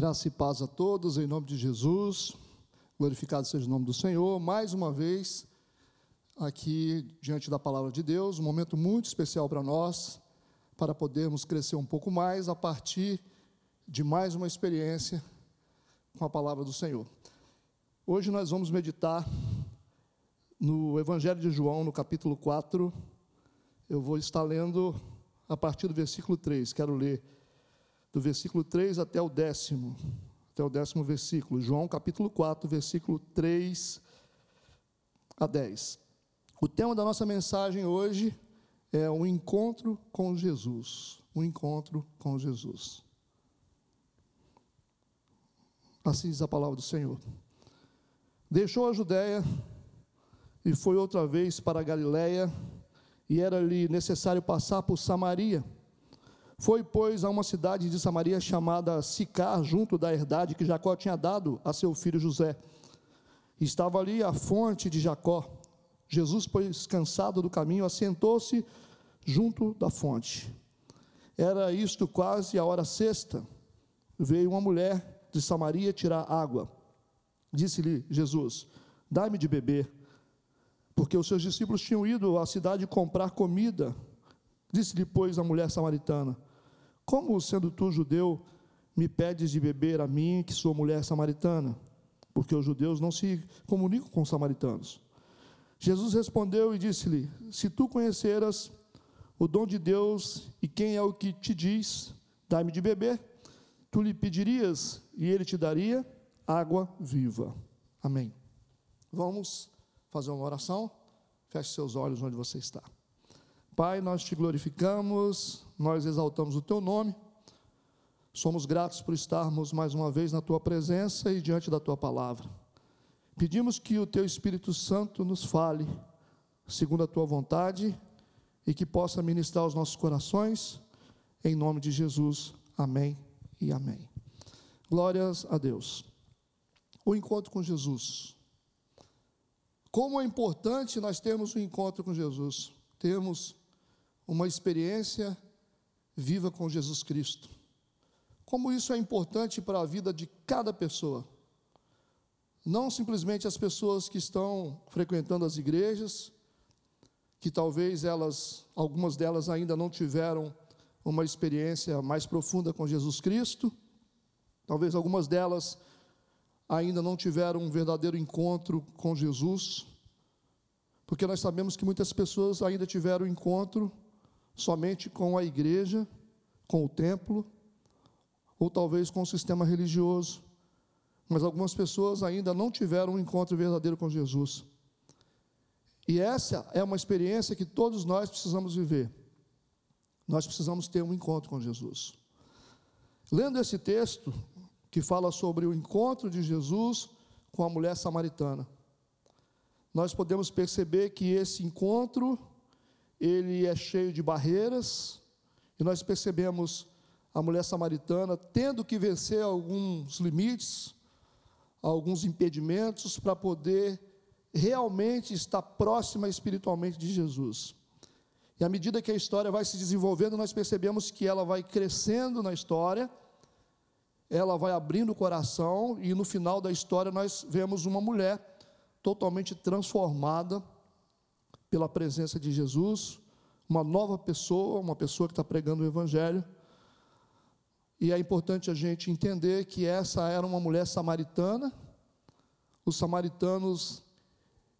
Graça e paz a todos, em nome de Jesus. Glorificado seja o nome do Senhor. Mais uma vez, aqui diante da palavra de Deus, um momento muito especial para nós, para podermos crescer um pouco mais a partir de mais uma experiência com a palavra do Senhor. Hoje nós vamos meditar no Evangelho de João, no capítulo 4. Eu vou estar lendo a partir do versículo 3. Quero ler do versículo 3 até o décimo, até o décimo versículo, João capítulo 4, versículo 3 a 10. O tema da nossa mensagem hoje é o encontro com Jesus. O encontro com Jesus. Assim diz a palavra do Senhor. Deixou a Judéia e foi outra vez para a Galiléia, e era-lhe necessário passar por Samaria. Foi, pois, a uma cidade de Samaria chamada Sicar, junto da herdade que Jacó tinha dado a seu filho José. Estava ali a fonte de Jacó. Jesus, pois, cansado do caminho, assentou-se junto da fonte. Era isto quase a hora sexta. Veio uma mulher de Samaria tirar água. Disse-lhe Jesus: Dá-me de beber. Porque os seus discípulos tinham ido à cidade comprar comida. Disse-lhe, pois, a mulher samaritana: como, sendo tu judeu, me pedes de beber a mim, que sou mulher samaritana? Porque os judeus não se comunicam com os samaritanos. Jesus respondeu e disse-lhe: Se tu conheceras o dom de Deus e quem é o que te diz, dá-me de beber, tu lhe pedirias e ele te daria água viva. Amém. Vamos fazer uma oração? Feche seus olhos onde você está. Pai, nós te glorificamos, nós exaltamos o teu nome, somos gratos por estarmos mais uma vez na tua presença e diante da tua palavra. Pedimos que o teu Espírito Santo nos fale, segundo a tua vontade, e que possa ministrar os nossos corações, em nome de Jesus. Amém e amém. Glórias a Deus. O encontro com Jesus. Como é importante nós termos um encontro com Jesus, termos uma experiência viva com Jesus Cristo. Como isso é importante para a vida de cada pessoa. Não simplesmente as pessoas que estão frequentando as igrejas, que talvez elas, algumas delas ainda não tiveram uma experiência mais profunda com Jesus Cristo, talvez algumas delas ainda não tiveram um verdadeiro encontro com Jesus, porque nós sabemos que muitas pessoas ainda tiveram encontro somente com a igreja, com o templo, ou talvez com o sistema religioso. Mas algumas pessoas ainda não tiveram um encontro verdadeiro com Jesus. E essa é uma experiência que todos nós precisamos viver. Nós precisamos ter um encontro com Jesus. Lendo esse texto, que fala sobre o encontro de Jesus com a mulher samaritana, nós podemos perceber que esse encontro ele é cheio de barreiras, e nós percebemos a mulher samaritana tendo que vencer alguns limites, alguns impedimentos para poder realmente estar próxima espiritualmente de Jesus. E à medida que a história vai se desenvolvendo, nós percebemos que ela vai crescendo na história, ela vai abrindo o coração, e no final da história nós vemos uma mulher totalmente transformada pela presença de Jesus, uma nova pessoa, uma pessoa que está pregando o Evangelho. E é importante a gente entender que essa era uma mulher samaritana. Os samaritanos,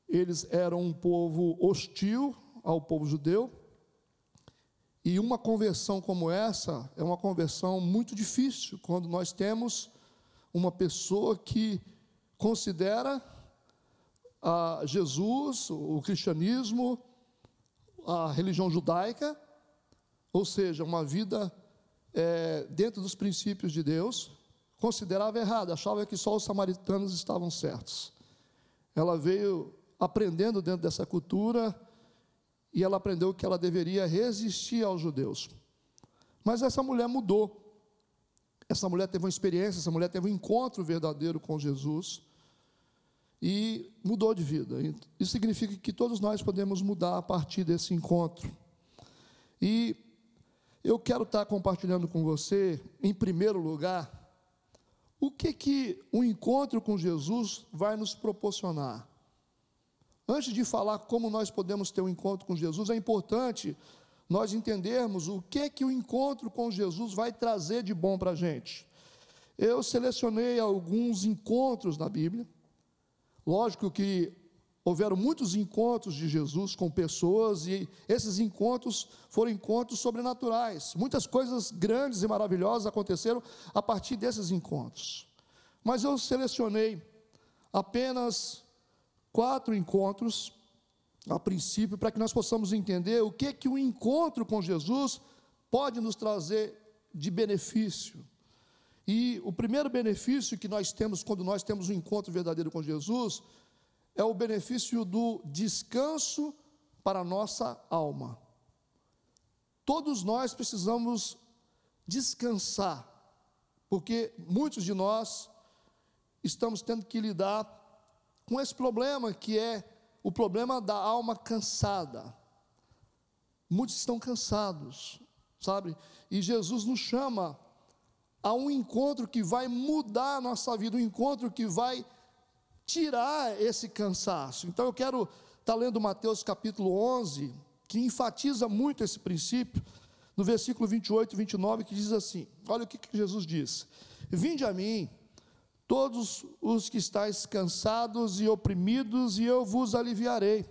eles eram um povo hostil ao povo judeu. E uma conversão como essa é uma conversão muito difícil, quando nós temos uma pessoa que considera a Jesus, o cristianismo, a religião judaica, ou seja, uma vida é, dentro dos princípios de Deus, considerava errado, achava que só os samaritanos estavam certos. Ela veio aprendendo dentro dessa cultura e ela aprendeu que ela deveria resistir aos judeus. Mas essa mulher mudou. Essa mulher teve uma experiência, essa mulher teve um encontro verdadeiro com Jesus e mudou de vida. Isso significa que todos nós podemos mudar a partir desse encontro. E eu quero estar compartilhando com você, em primeiro lugar, que que o encontro com Jesus vai nos proporcionar? Antes de falar como nós podemos ter um encontro com Jesus, é importante nós entendermos o que que o encontro com Jesus vai trazer de bom para a gente. Eu selecionei alguns encontros na Bíblia. Lógico que houveram muitos encontros de Jesus com pessoas e esses encontros foram encontros sobrenaturais. Muitas coisas grandes e maravilhosas aconteceram a partir desses encontros. Mas eu selecionei apenas quatro encontros a princípio para que nós possamos entender o que que o encontro com Jesus pode nos trazer de benefício. E o primeiro benefício que nós temos quando nós temos um encontro verdadeiro com Jesus é o benefício do descanso para a nossa alma. Todos nós precisamos descansar, porque muitos de nós estamos tendo que lidar com esse problema que é o problema da alma cansada. Muitos estão cansados, sabe? E Jesus nos chama a um encontro que vai mudar a nossa vida, um encontro que vai tirar esse cansaço. Então eu quero estar tá lendo Mateus capítulo 11, que enfatiza muito esse princípio, no versículo 28 e 29, que diz assim: Olha o que, que Jesus diz: Vinde a mim, todos os que estáis cansados e oprimidos, e eu vos aliviarei.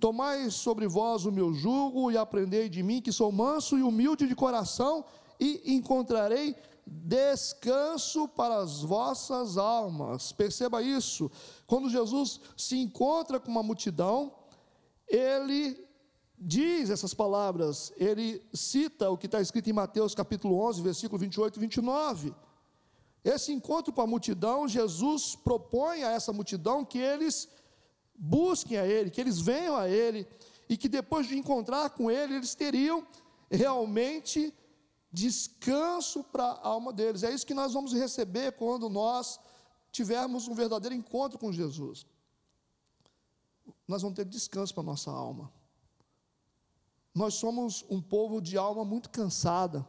Tomai sobre vós o meu jugo e aprendei de mim, que sou manso e humilde de coração, e encontrarei descanso para as vossas almas. Perceba isso. Quando Jesus se encontra com uma multidão, ele diz essas palavras, ele cita o que está escrito em Mateus capítulo 11, versículo 28 e 29. Esse encontro com a multidão, Jesus propõe a essa multidão que eles busquem a Ele, que eles venham a Ele, e que depois de encontrar com Ele, eles teriam realmente descanso para a alma deles. É isso que nós vamos receber quando nós tivermos um verdadeiro encontro com Jesus. Nós vamos ter descanso para a nossa alma. Nós somos um povo de alma muito cansada.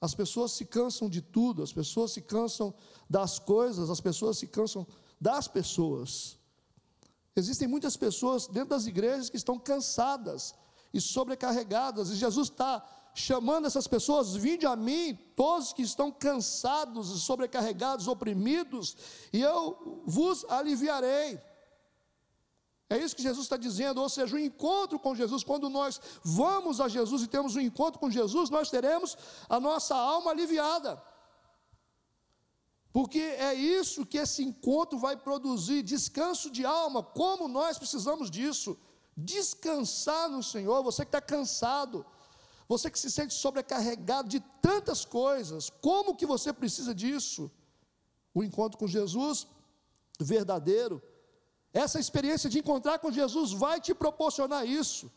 As pessoas se cansam de tudo, as pessoas se cansam das coisas, as pessoas se cansam das pessoas. Existem muitas pessoas dentro das igrejas que estão cansadas e sobrecarregadas, e Jesus está chamando essas pessoas: vinde a mim, todos que estão cansados sobrecarregados, oprimidos, e eu vos aliviarei. É isso que Jesus está dizendo, ou seja, o encontro com Jesus, quando nós vamos a Jesus e temos um encontro com Jesus, nós teremos a nossa alma aliviada. Porque é isso que esse encontro vai produzir, descanso de alma, como nós precisamos disso. Descansar no Senhor, você que está cansado, você que se sente sobrecarregado de tantas coisas, como que você precisa disso? O encontro com Jesus verdadeiro. Essa experiência de encontrar com Jesus vai te proporcionar isso.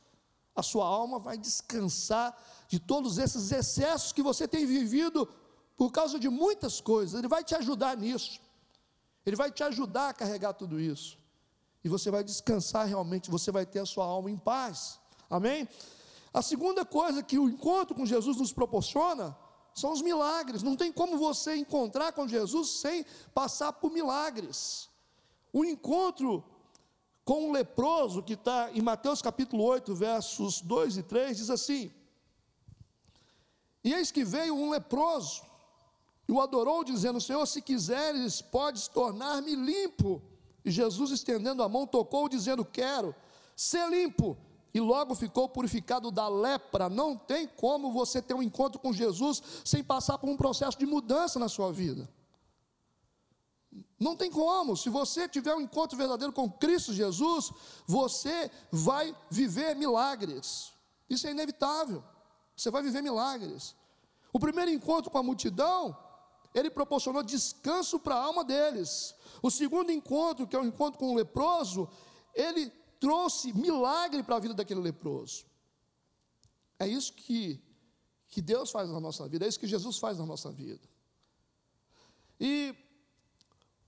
A sua alma vai descansar de todos esses excessos que você tem vivido por causa de muitas coisas. Ele vai te ajudar nisso. Ele vai te ajudar a carregar tudo isso. E você vai descansar realmente, você vai ter a sua alma em paz. Amém? A segunda coisa que o encontro com Jesus nos proporciona são os milagres. Não tem como você encontrar com Jesus sem passar por milagres. O encontro com o leproso, que está em Mateus capítulo 8, versos 2 e 3, diz assim: E eis que veio um leproso, e o adorou, dizendo: Senhor, se quiseres, podes tornar-me limpo. E Jesus, estendendo a mão, tocou, dizendo: Quero ser limpo e logo ficou purificado da lepra. Não tem como você ter um encontro com Jesus sem passar por um processo de mudança na sua vida. Não tem como. Se você tiver um encontro verdadeiro com Cristo Jesus, você vai viver milagres. Isso é inevitável. Você vai viver milagres. O primeiro encontro com a multidão, ele proporcionou descanso para a alma deles. O segundo encontro, que é o encontro com o leproso, ele trouxe milagre para a vida daquele leproso. É isso que, que Deus faz na nossa vida, é isso que Jesus faz na nossa vida. E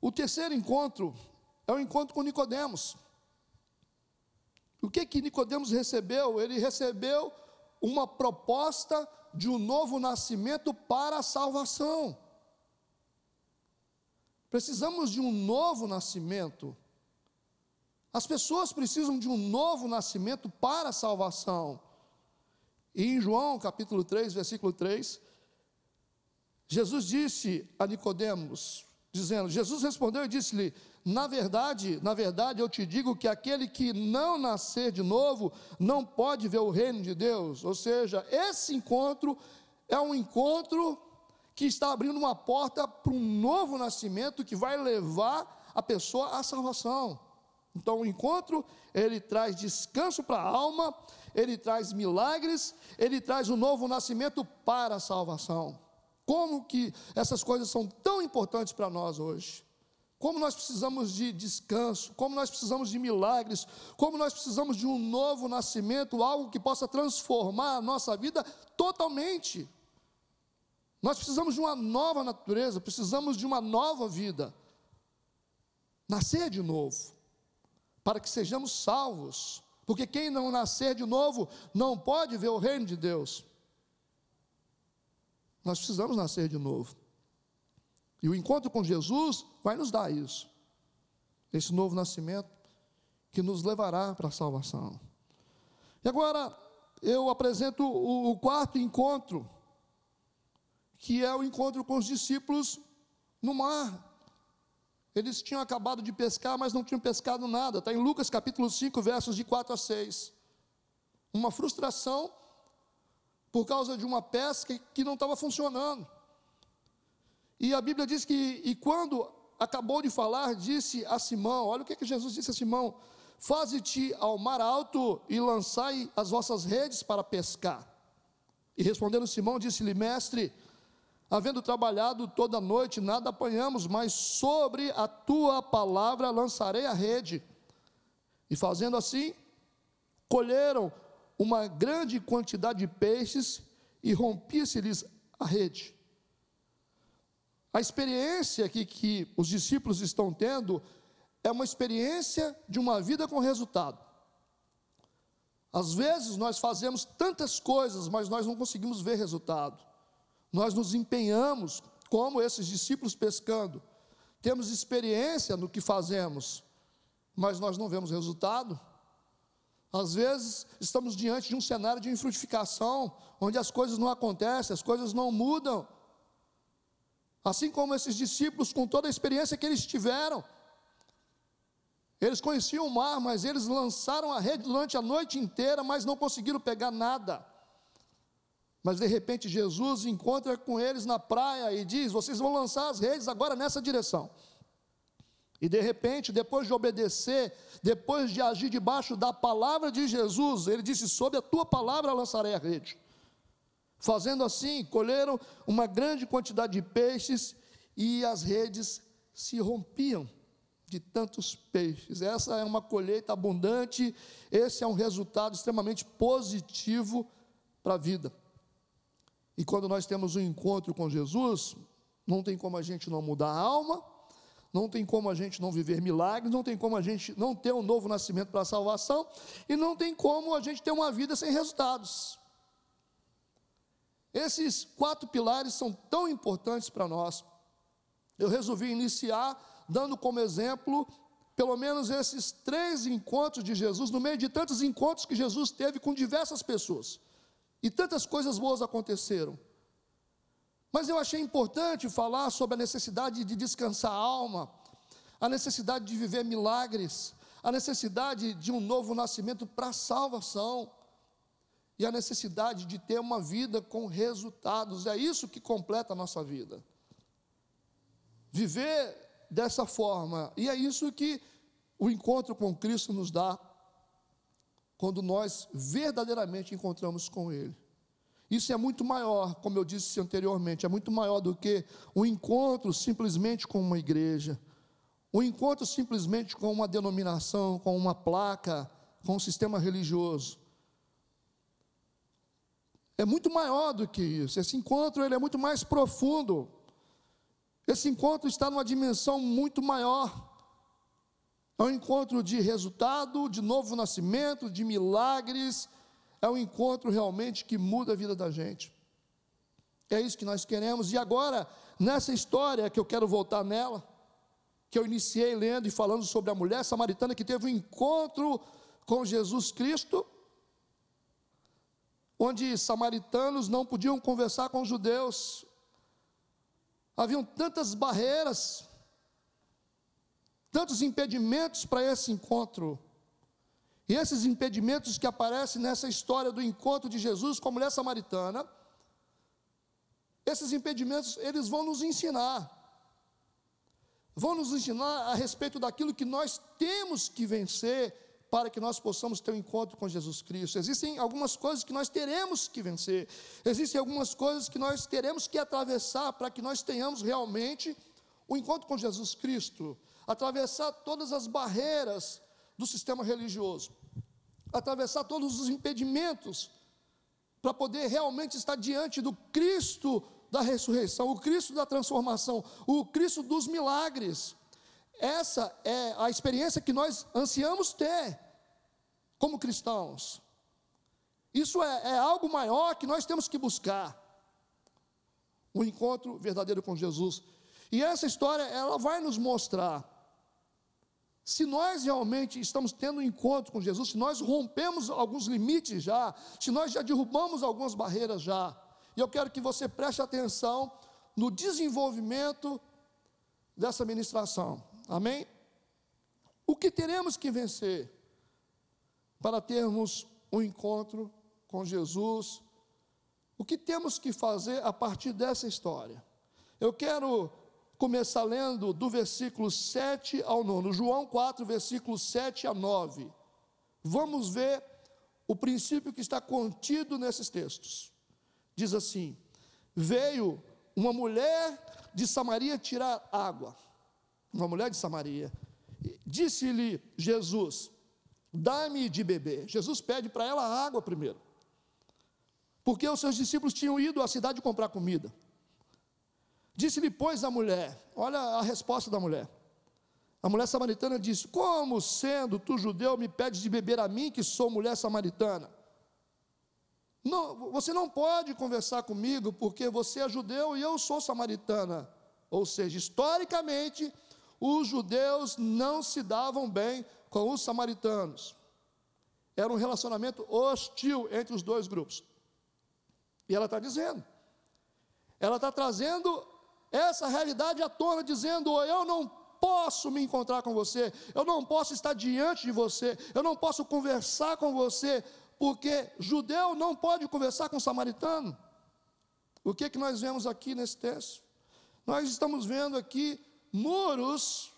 o terceiro encontro é o encontro com Nicodemos. O que que Nicodemos recebeu? Ele recebeu uma proposta de um novo nascimento para a salvação. Precisamos de um novo nascimento. As pessoas precisam de um novo nascimento para a salvação. E em João capítulo 3, versículo 3, Jesus disse a Nicodemos, dizendo: Jesus respondeu e disse-lhe: Na verdade, na verdade eu te digo que aquele que não nascer de novo não pode ver o reino de Deus. Ou seja, esse encontro é um encontro que está abrindo uma porta para um novo nascimento que vai levar a pessoa à salvação. Então, o encontro, ele traz descanso para a alma, ele traz milagres, ele traz um novo nascimento para a salvação. Como que essas coisas são tão importantes para nós hoje? Como nós precisamos de descanso, como nós precisamos de milagres, como nós precisamos de um novo nascimento, algo que possa transformar a nossa vida totalmente. Nós precisamos de uma nova natureza, precisamos de uma nova vida. Nascer de novo, para que sejamos salvos, porque quem não nascer de novo não pode ver o reino de Deus. Nós precisamos nascer de novo. E o encontro com Jesus vai nos dar isso. Esse novo nascimento que nos levará para a salvação. E agora eu apresento o, quarto encontro, que é o encontro com os discípulos no mar. Eles tinham acabado de pescar, mas não tinham pescado nada. Está em Lucas capítulo 5, versos de 4 a 6. Uma frustração por causa de uma pesca que não estava funcionando. E a Bíblia diz que, e quando acabou de falar, disse a Simão: olha o que, que Jesus disse a Simão: Faze-te ao mar alto e lançai as vossas redes para pescar. E respondendo Simão, disse-lhe: Mestre, havendo trabalhado toda noite, nada apanhamos, mas sobre a tua palavra lançarei a rede. E fazendo assim, colheram uma grande quantidade de peixes e rompia-se-lhes a rede. A experiência que, que os discípulos estão tendo é uma experiência de uma vida com resultado. Às vezes nós fazemos tantas coisas, mas nós não conseguimos ver resultado. Nós nos empenhamos, como esses discípulos pescando, temos experiência no que fazemos, mas nós não vemos resultado. Às vezes estamos diante de um cenário de infrutificação, onde as coisas não acontecem, as coisas não mudam. Assim como esses discípulos, com toda a experiência que eles tiveram, eles conheciam o mar, mas eles lançaram a rede durante a noite inteira, mas não conseguiram pegar nada. Mas de repente Jesus encontra com eles na praia e diz: Vocês vão lançar as redes agora nessa direção. E de repente, depois de obedecer, depois de agir debaixo da palavra de Jesus, ele disse: Sob a tua palavra lançarei a rede. Fazendo assim, colheram uma grande quantidade de peixes e as redes se rompiam de tantos peixes. Essa é uma colheita abundante, esse é um resultado extremamente positivo para a vida. E quando nós temos um encontro com Jesus, não tem como a gente não mudar a alma, não tem como a gente não viver milagres, não tem como a gente não ter um novo nascimento para a salvação, e não tem como a gente ter uma vida sem resultados. Esses quatro pilares são tão importantes para nós. Eu resolvi iniciar dando como exemplo pelo menos esses três encontros de Jesus, no meio de tantos encontros que Jesus teve com diversas pessoas. E tantas coisas boas aconteceram. Mas eu achei importante falar sobre a necessidade de descansar a alma, a necessidade de viver milagres, a necessidade de um novo nascimento para salvação e a necessidade de ter uma vida com resultados. É isso que completa a nossa vida. Viver dessa forma, e é isso que o encontro com Cristo nos dá quando nós verdadeiramente encontramos com Ele. Isso é muito maior, como eu disse anteriormente, é muito maior do que um encontro simplesmente com uma igreja, um encontro simplesmente com uma denominação, com uma placa, com um sistema religioso. É muito maior do que isso. Esse encontro ele é muito mais profundo. Esse encontro está numa dimensão muito maior. É um encontro de resultado, de novo nascimento, de milagres, é um encontro realmente que muda a vida da gente. É isso que nós queremos. E agora, nessa história que eu quero voltar nela, que eu iniciei lendo e falando sobre a mulher samaritana que teve um encontro com Jesus Cristo, onde samaritanos não podiam conversar com judeus, haviam tantas barreiras, tantos impedimentos para esse encontro. E esses impedimentos que aparecem nessa história do encontro de Jesus com a mulher samaritana, esses impedimentos, eles vão nos ensinar. Vão nos ensinar a respeito daquilo que nós temos que vencer para que nós possamos ter um encontro com Jesus Cristo. Existem algumas coisas que nós teremos que vencer. Existem algumas coisas que nós teremos que atravessar para que nós tenhamos realmente o um encontro com Jesus Cristo. Atravessar todas as barreiras do sistema religioso, atravessar todos os impedimentos, para poder realmente estar diante do Cristo da ressurreição, o Cristo da transformação, o Cristo dos milagres. Essa é a experiência que nós ansiamos ter como cristãos. Isso é, é algo maior que nós temos que buscar. O encontro verdadeiro com Jesus. E essa história, ela vai nos mostrar se nós realmente estamos tendo um encontro com Jesus, se nós rompemos alguns limites já, se nós já derrubamos algumas barreiras já, e eu quero que você preste atenção no desenvolvimento dessa ministração, amém? O que teremos que vencer para termos um encontro com Jesus? O que temos que fazer a partir dessa história? Eu quero começar lendo do versículo 7 ao 9, João 4, versículos 7 a 9. Vamos ver o princípio que está contido nesses textos. Diz assim: Veio uma mulher de Samaria tirar água. Uma mulher de Samaria. Disse-lhe Jesus: Dá-me de beber. Jesus pede para ela água primeiro. Porque os seus discípulos tinham ido à cidade comprar comida. Disse-lhe, pois, a mulher: Olha a resposta da mulher. A mulher samaritana disse: Como sendo tu judeu me pedes de beber a mim, que sou mulher samaritana? Não, você não pode conversar comigo porque você é judeu e eu sou samaritana. Ou seja, historicamente, os judeus não se davam bem com os samaritanos. Era um relacionamento hostil entre os dois grupos. E ela está dizendo, ela está trazendo essa realidade à tona, dizendo: Eu não posso me encontrar com você, eu não posso estar diante de você, eu não posso conversar com você, porque judeu não pode conversar com samaritano. O que, é que nós vemos aqui nesse texto? Nós estamos vendo aqui muros,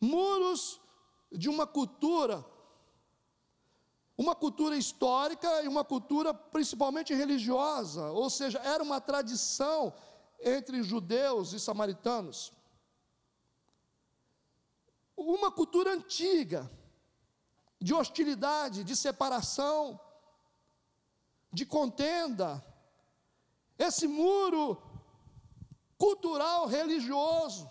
muros de uma cultura, uma cultura histórica e uma cultura principalmente religiosa, ou seja, era uma tradição entre judeus e samaritanos. Uma cultura antiga, de hostilidade, de separação, de contenda. Esse muro cultural religioso,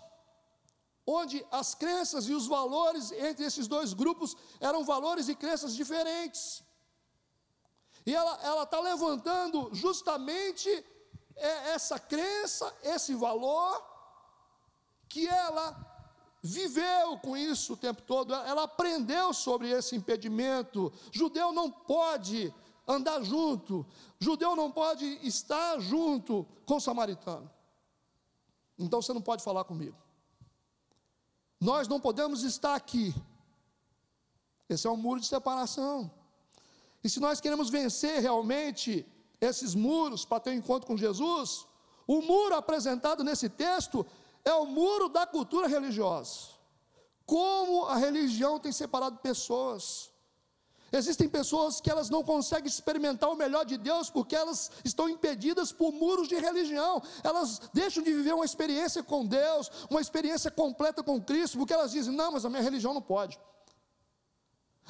onde as crenças e os valores entre esses dois grupos eram valores e crenças diferentes. E ela está levantando justamente é essa crença, esse valor, que ela viveu com isso o tempo todo, ela aprendeu sobre esse impedimento. Judeu não pode andar junto, judeu não pode estar junto com o samaritano. Então você não pode falar comigo. Nós não podemos estar aqui. Esse é um muro de separação. E se nós queremos vencer realmente esses muros para ter um encontro com Jesus, o muro apresentado nesse texto é o muro da cultura religiosa. Como a religião tem separado pessoas. Existem pessoas que elas não conseguem experimentar o melhor de Deus porque elas estão impedidas por muros de religião. Elas deixam de viver uma experiência com Deus, uma experiência completa com Cristo, porque elas dizem: "Não, mas a minha religião não pode".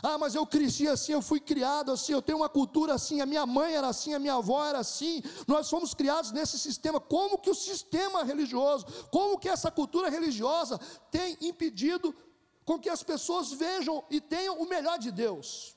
Ah, mas eu cresci assim, eu fui criado assim, eu tenho uma cultura assim, a minha mãe era assim, a minha avó era assim. Nós fomos criados nesse sistema. Como que o sistema religioso, como que essa cultura religiosa tem impedido com que as pessoas vejam e tenham o melhor de Deus?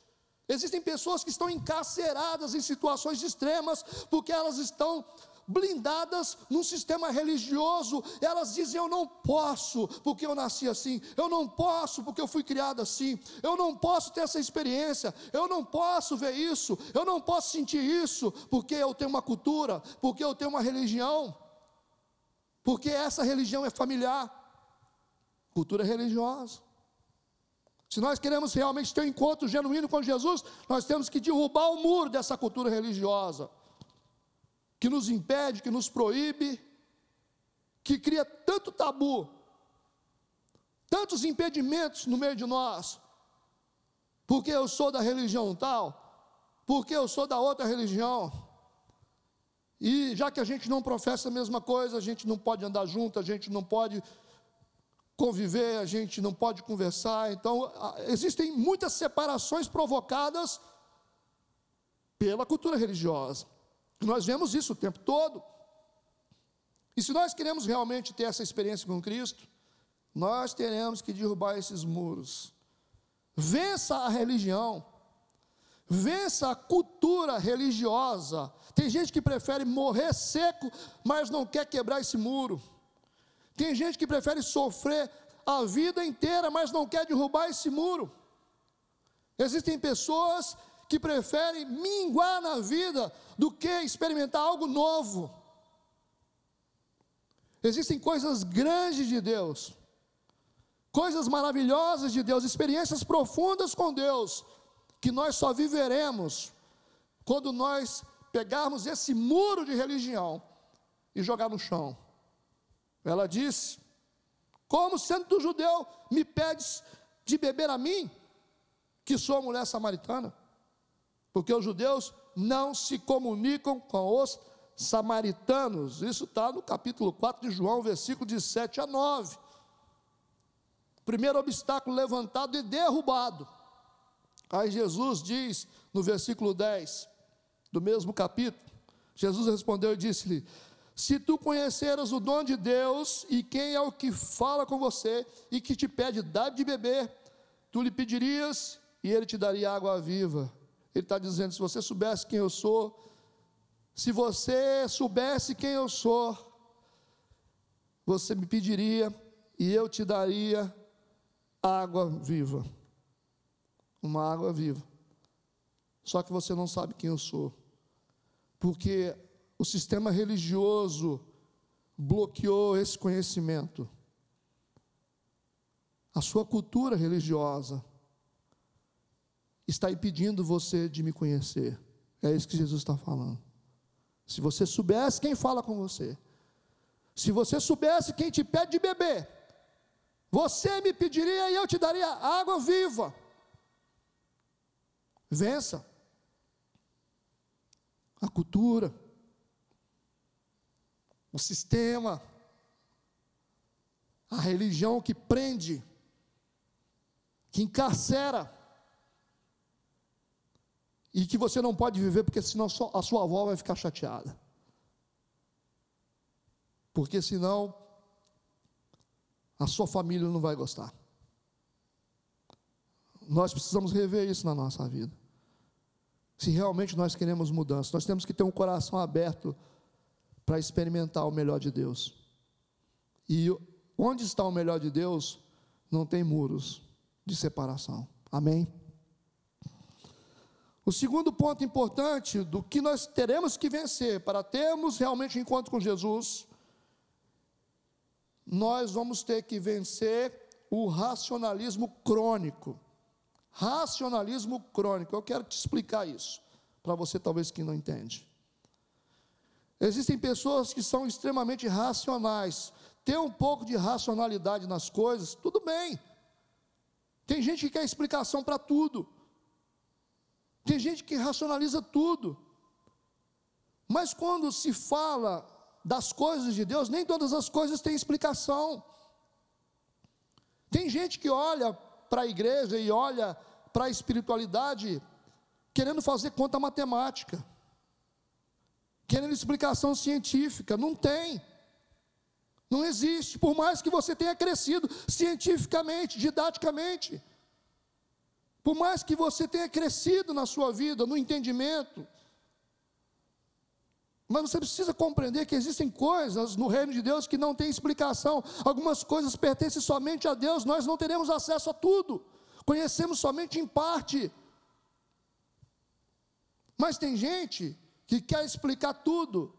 Existem pessoas que estão encarceradas em situações extremas porque elas estão blindadas num sistema religioso. Elas dizem: Eu não posso porque eu nasci assim, eu não posso porque eu fui criado assim, eu não posso ter essa experiência, eu não posso ver isso, eu não posso sentir isso porque eu tenho uma cultura, porque eu tenho uma religião, porque essa religião é familiar. Cultura religiosa. Se nós queremos realmente ter um encontro genuíno com Jesus, nós temos que derrubar o muro dessa cultura religiosa que nos impede, que nos proíbe, que cria tanto tabu, tantos impedimentos no meio de nós, porque eu sou da religião tal, porque eu sou da outra religião, e já que a gente não professa a mesma coisa, a gente não pode andar junto, a gente não pode conviver, a gente não pode conversar, então existem muitas separações provocadas pela cultura religiosa. Nós vemos isso o tempo todo. E se nós queremos realmente ter essa experiência com Cristo, nós teremos que derrubar esses muros. Vença a religião, vença a cultura religiosa. Tem gente que prefere morrer seco, mas não quer quebrar esse muro. Tem gente que prefere sofrer a vida inteira, mas não quer derrubar esse muro. Existem pessoas que preferem minguar na vida do que experimentar algo novo. Existem coisas grandes de Deus, coisas maravilhosas de Deus, experiências profundas com Deus, que nós só viveremos quando nós pegarmos esse muro de religião e jogar no chão. Ela disse: Como sendo judeu, me pedes de beber a mim, que sou mulher samaritana? Porque os judeus não se comunicam com os samaritanos. Isso está no capítulo 4 de João, versículo de 7 a 9. Primeiro obstáculo levantado e derrubado. Aí Jesus diz no versículo 10 do mesmo capítulo: Jesus respondeu e disse-lhe: Se tu conheceras o dom de Deus e quem é o que fala com você e que te pede dar de beber, tu lhe pedirias e ele te daria água viva. Ele está dizendo: se você soubesse quem eu sou, se você soubesse quem eu sou, você me pediria e eu te daria água viva. Uma água viva. Só que você não sabe quem eu sou. Porque o sistema religioso bloqueou esse conhecimento. A sua cultura religiosa está impedindo você de me conhecer. É isso que Jesus está falando. Se você soubesse quem fala com você, se você soubesse quem te pede de beber, você me pediria e eu te daria água viva. Vença a cultura, o sistema, a religião que prende, que encarcera e que você não pode viver porque senão a sua avó vai ficar chateada. Porque senão a sua família não vai gostar. Nós precisamos rever isso na nossa vida. Se realmente nós queremos mudança, nós temos que ter um coração aberto para experimentar o melhor de Deus. E onde está o melhor de Deus, não tem muros de separação. Amém? O segundo ponto importante do que nós teremos que vencer para termos realmente um encontro com Jesus, nós vamos ter que vencer o racionalismo crônico. Racionalismo crônico, eu quero te explicar isso, para você talvez que não entende. Existem pessoas que são extremamente racionais, ter um pouco de racionalidade nas coisas, tudo bem. Tem gente que quer explicação para tudo. Tem gente que racionaliza tudo. Mas quando se fala das coisas de Deus, nem todas as coisas têm explicação. Tem gente que olha para a igreja e olha para a espiritualidade querendo fazer conta matemática, querendo explicação científica. Não tem. Não existe, por mais que você tenha crescido cientificamente, didaticamente. Por mais que você tenha crescido na sua vida, no entendimento, Mas você precisa compreender que existem coisas no reino de Deus que não têm explicação. Algumas coisas pertencem somente a Deus, nós não teremos acesso a tudo. Conhecemos somente em parte. Mas tem gente que quer explicar tudo.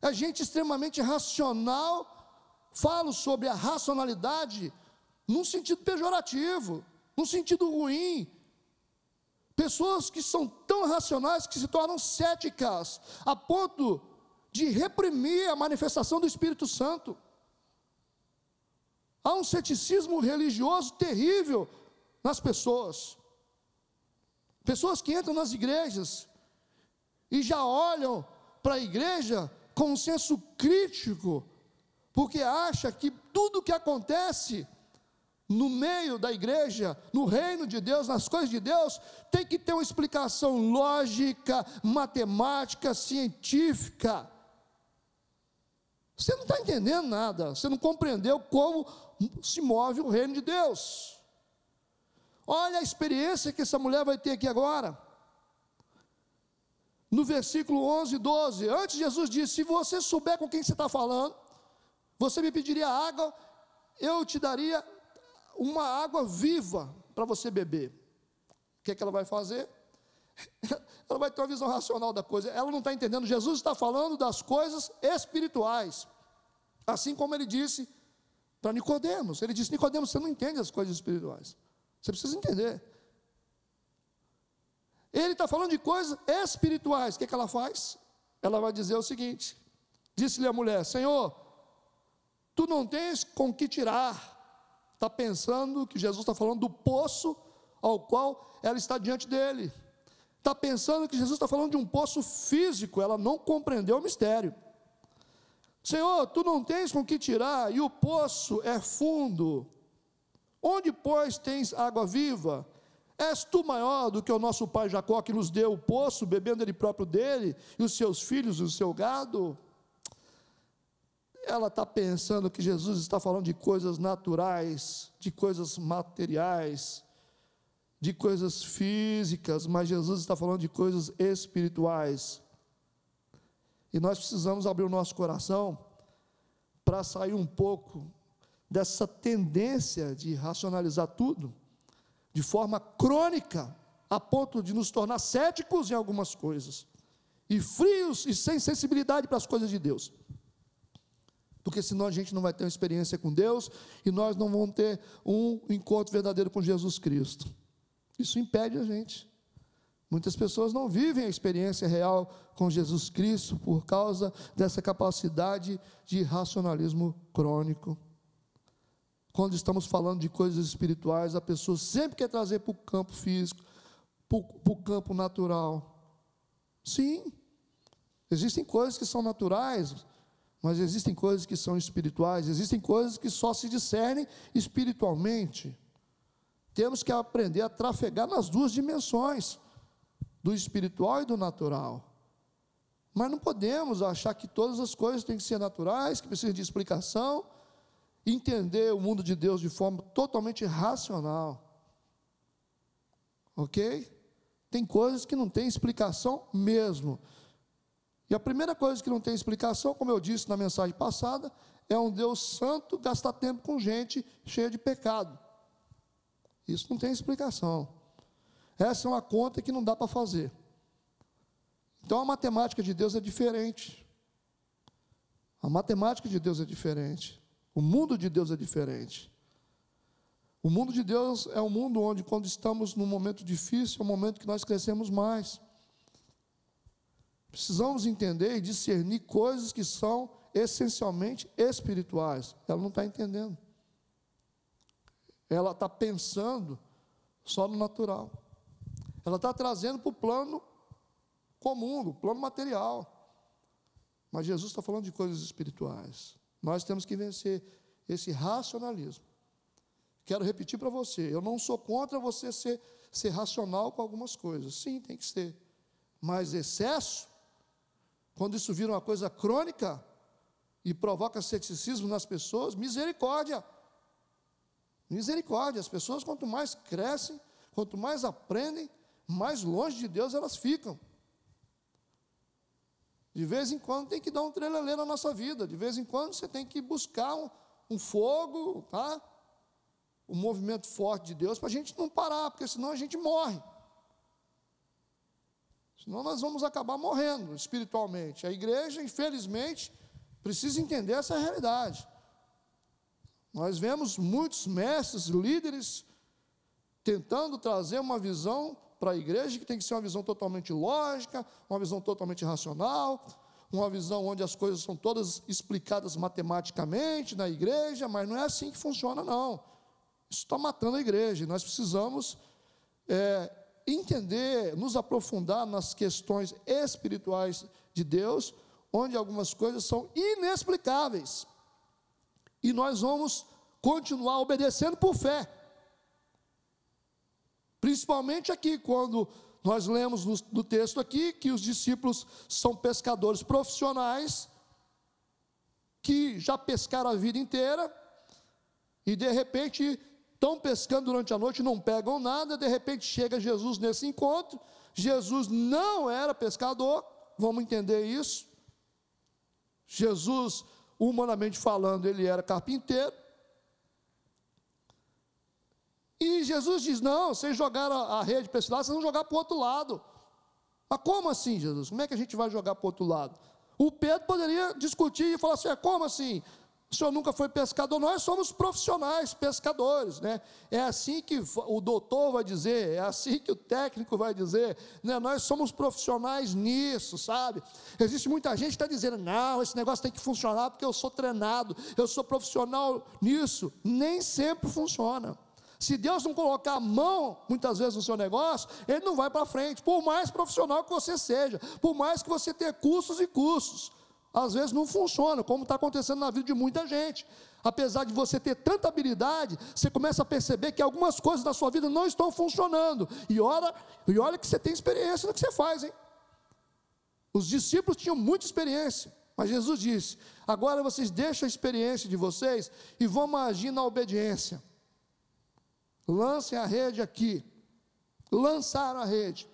É gente extremamente racional. Falo sobre a racionalidade num sentido pejorativo, num sentido ruim. Pessoas que são tão racionais que se tornam céticas, a ponto de reprimir a manifestação do Espírito Santo. Há um ceticismo religioso terrível nas pessoas. Pessoas que entram nas igrejas e já olham para a igreja com um senso crítico, porque acha que tudo que acontece no meio da igreja, no reino de Deus, nas coisas de Deus, tem que ter uma explicação lógica, matemática, científica. Você não está entendendo nada, você não compreendeu como se move o reino de Deus. Olha a experiência que essa mulher vai ter aqui agora. No versículo 11 e 12, antes Jesus disse: Se você souber com quem você está falando, você me pediria água, eu te daria uma água viva para você beber. O que, é que ela vai fazer? Ela vai ter uma visão racional da coisa. Ela não está entendendo. Jesus está falando das coisas espirituais. Assim como ele disse para Nicodemos. Ele disse: Nicodemos, você não entende as coisas espirituais. Você precisa entender. Ele está falando de coisas espirituais. O que, é que ela faz? Ela vai dizer o seguinte: Disse-lhe a mulher: Senhor, tu não tens com que tirar está pensando que Jesus está falando do poço ao qual ela está diante dele. Está pensando que Jesus está falando de um poço físico, ela não compreendeu o mistério. Senhor, tu não tens com que tirar, e o poço é fundo. Onde, pois, tens água viva? És tu maior do que o nosso pai Jacó, que nos deu o poço, bebendo ele próprio dele, e os seus filhos e o seu gado? Ela está pensando que Jesus está falando de coisas naturais, de coisas materiais, de coisas físicas, mas Jesus está falando de coisas espirituais. E nós precisamos abrir o nosso coração para sair um pouco dessa tendência de racionalizar tudo de forma crônica, a ponto de nos tornar céticos em algumas coisas e frios e sem sensibilidade para as coisas de Deus porque senão a gente não vai ter uma experiência com Deus e nós não vamos ter um encontro verdadeiro com Jesus Cristo. Isso impede a gente. Muitas pessoas não vivem a experiência real com Jesus Cristo por causa dessa capacidade de racionalismo crônico. Quando estamos falando de coisas espirituais, a pessoa sempre quer trazer para o campo físico, para o campo natural. Sim, existem coisas que são naturais, mas existem coisas que são espirituais, existem coisas que só se discernem espiritualmente. Temos que aprender a trafegar nas duas dimensões, do espiritual e do natural. Mas não podemos achar que todas as coisas têm que ser naturais, que precisam de explicação, entender o mundo de Deus de forma totalmente racional. Ok? Tem coisas que não têm explicação mesmo. E a primeira coisa que não tem explicação, como eu disse na mensagem passada, é um Deus santo gastar tempo com gente cheia de pecado. Isso não tem explicação. Essa é uma conta que não dá para fazer. Então a matemática de Deus é diferente. A matemática de Deus é diferente. O mundo de Deus é diferente. O mundo de Deus é um mundo onde, quando estamos num momento difícil, é um momento que nós crescemos mais. Precisamos entender e discernir coisas que são essencialmente espirituais. Ela não está entendendo. Ela está pensando só no natural. Ela está trazendo para o plano comum, o plano material. Mas Jesus está falando de coisas espirituais. Nós temos que vencer esse racionalismo. Quero repetir para você: eu não sou contra você ser, ser racional com algumas coisas. Sim, tem que ser. Mas excesso quando isso vira uma coisa crônica e provoca ceticismo nas pessoas, misericórdia. Misericórdia. As pessoas, quanto mais crescem, quanto mais aprendem, mais longe de Deus elas ficam. De vez em quando tem que dar um trelelê na nossa vida. De vez em quando você tem que buscar um, um fogo, tá? Um movimento forte de Deus para a gente não parar, porque senão a gente morre. Senão nós vamos acabar morrendo espiritualmente. A igreja, infelizmente, precisa entender essa realidade. Nós vemos muitos mestres, líderes, tentando trazer uma visão para a igreja que tem que ser uma visão totalmente lógica, uma visão totalmente racional, uma visão onde as coisas são todas explicadas matematicamente na igreja, mas não é assim que funciona, não. Isso está matando a igreja. Nós precisamos é, entender, nos aprofundar nas questões espirituais de Deus, onde algumas coisas são inexplicáveis. E nós vamos continuar obedecendo por fé. Principalmente aqui, quando nós lemos no, no texto aqui que os discípulos são pescadores profissionais, que já pescaram a vida inteira, e de repente estão pescando durante a noite, não pegam nada, de repente chega Jesus nesse encontro. Jesus não era pescador, vamos entender isso. Jesus, humanamente falando, ele era carpinteiro. E Jesus diz: Não, vocês jogaram a rede para esse lado, vocês vão jogar para o outro lado. Mas como assim, Jesus? Como é que a gente vai jogar para o outro lado? O Pedro poderia discutir e falar assim: é, como assim? O senhor nunca foi pescador, nós somos profissionais, pescadores, né? É assim que o doutor vai dizer, é assim que o técnico vai dizer, né? Nós somos profissionais nisso, sabe? Existe muita gente que está dizendo, não, esse negócio tem que funcionar porque eu sou treinado, eu sou profissional nisso. Nem sempre funciona. Se Deus não colocar a mão, muitas vezes, no seu negócio, ele não vai para frente, por mais profissional que você seja, por mais que você tenha cursos e cursos. Às vezes não funciona, como está acontecendo na vida de muita gente. Apesar de você ter tanta habilidade, você começa a perceber que algumas coisas da sua vida não estão funcionando. E olha, e olha que você tem experiência no que você faz, hein? Os discípulos tinham muita experiência, mas Jesus disse: agora vocês deixam a experiência de vocês e vão agir na obediência lancem a rede aqui. Lançaram a rede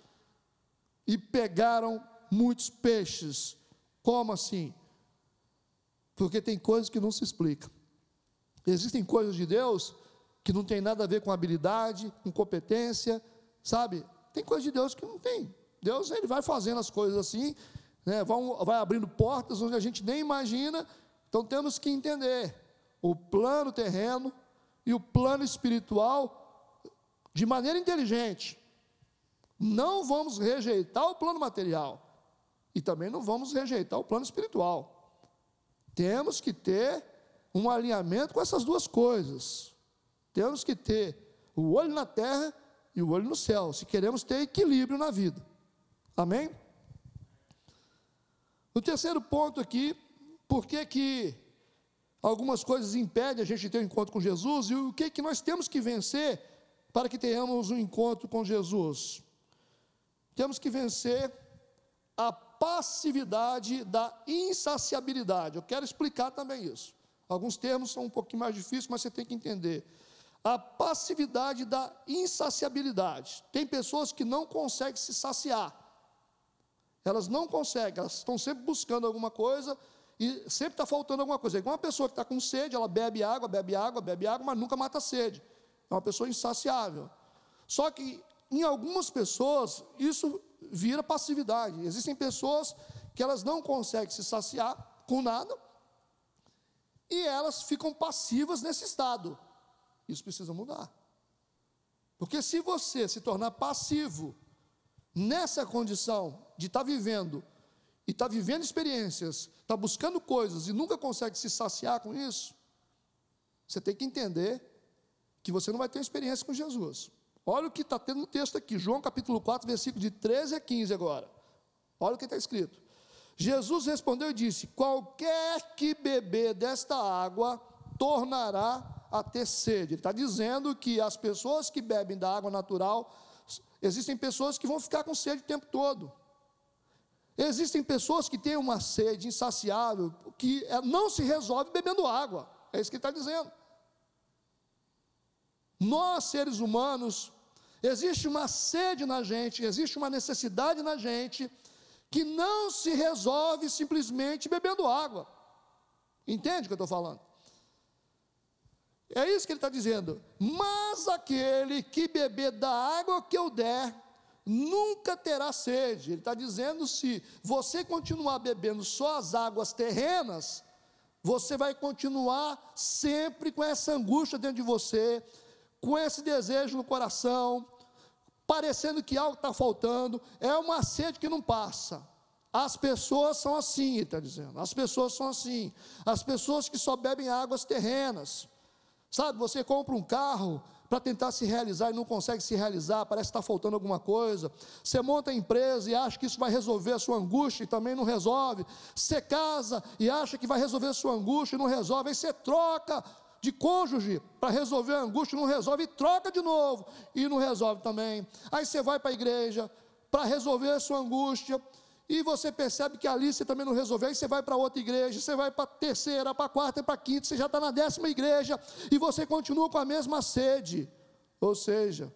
e pegaram muitos peixes. Como assim? Porque tem coisas que não se explicam. Existem coisas de Deus que não tem nada a ver com habilidade, com competência, sabe? Tem coisas de Deus que não tem. Deus ele vai fazendo as coisas assim, né? vai, vai abrindo portas onde a gente nem imagina. Então temos que entender o plano terreno e o plano espiritual de maneira inteligente. Não vamos rejeitar o plano material e também não vamos rejeitar o plano espiritual. Temos que ter um alinhamento com essas duas coisas. Temos que ter o olho na terra e o olho no céu, se queremos ter equilíbrio na vida. Amém? O terceiro ponto aqui, por que que algumas coisas impedem a gente de ter um encontro com Jesus e o que que nós temos que vencer para que tenhamos um encontro com Jesus. Temos que vencer a passividade da insaciabilidade. Eu quero explicar também isso. Alguns termos são um pouquinho mais difíceis, mas você tem que entender. A passividade da insaciabilidade. Tem pessoas que não conseguem se saciar. Elas não conseguem, elas estão sempre buscando alguma coisa e sempre está faltando alguma coisa. É igual uma pessoa que está com sede, ela bebe água, bebe água, bebe água, mas nunca mata a sede. É uma pessoa insaciável. Só que em algumas pessoas isso vira passividade. Existem pessoas que elas não conseguem se saciar com nada e elas ficam passivas nesse estado. Isso precisa mudar. Porque se você se tornar passivo nessa condição de estar tá vivendo e estar tá vivendo experiências, está buscando coisas e nunca consegue se saciar com isso, você tem que entender que você não vai ter experiência com Jesus. Olha o que está tendo no texto aqui, João capítulo 4, versículo de 13 a 15 agora. Olha o que está escrito. Jesus respondeu e disse: Qualquer que beber desta água tornará a ter sede. Ele está dizendo que as pessoas que bebem da água natural, existem pessoas que vão ficar com sede o tempo todo. Existem pessoas que têm uma sede insaciável, que é, não se resolve bebendo água. É isso que ele está dizendo. Nós, seres humanos, existe uma sede na gente, existe uma necessidade na gente, que não se resolve simplesmente bebendo água. Entende o que eu estou falando? É isso que ele está dizendo. Mas aquele que beber da água que eu der, nunca terá sede. Ele está dizendo: se você continuar bebendo só as águas terrenas, você vai continuar sempre com essa angústia dentro de você, com esse desejo no coração, parecendo que algo está faltando, é uma sede que não passa. As pessoas são assim, está dizendo. As pessoas são assim. As pessoas que só bebem águas terrenas. Sabe, você compra um carro para tentar se realizar e não consegue se realizar, parece que está faltando alguma coisa. Você monta a empresa e acha que isso vai resolver a sua angústia e também não resolve. Você casa e acha que vai resolver a sua angústia e não resolve. Aí você troca de cônjuge para resolver a angústia, não resolve, troca de novo, e não resolve também. Aí você vai para a igreja para resolver a sua angústia, e você percebe que ali você também não resolveu, aí você vai para outra igreja, você vai para terceira, para quarta para quinta, você já está na décima igreja, e você continua com a mesma sede. Ou seja,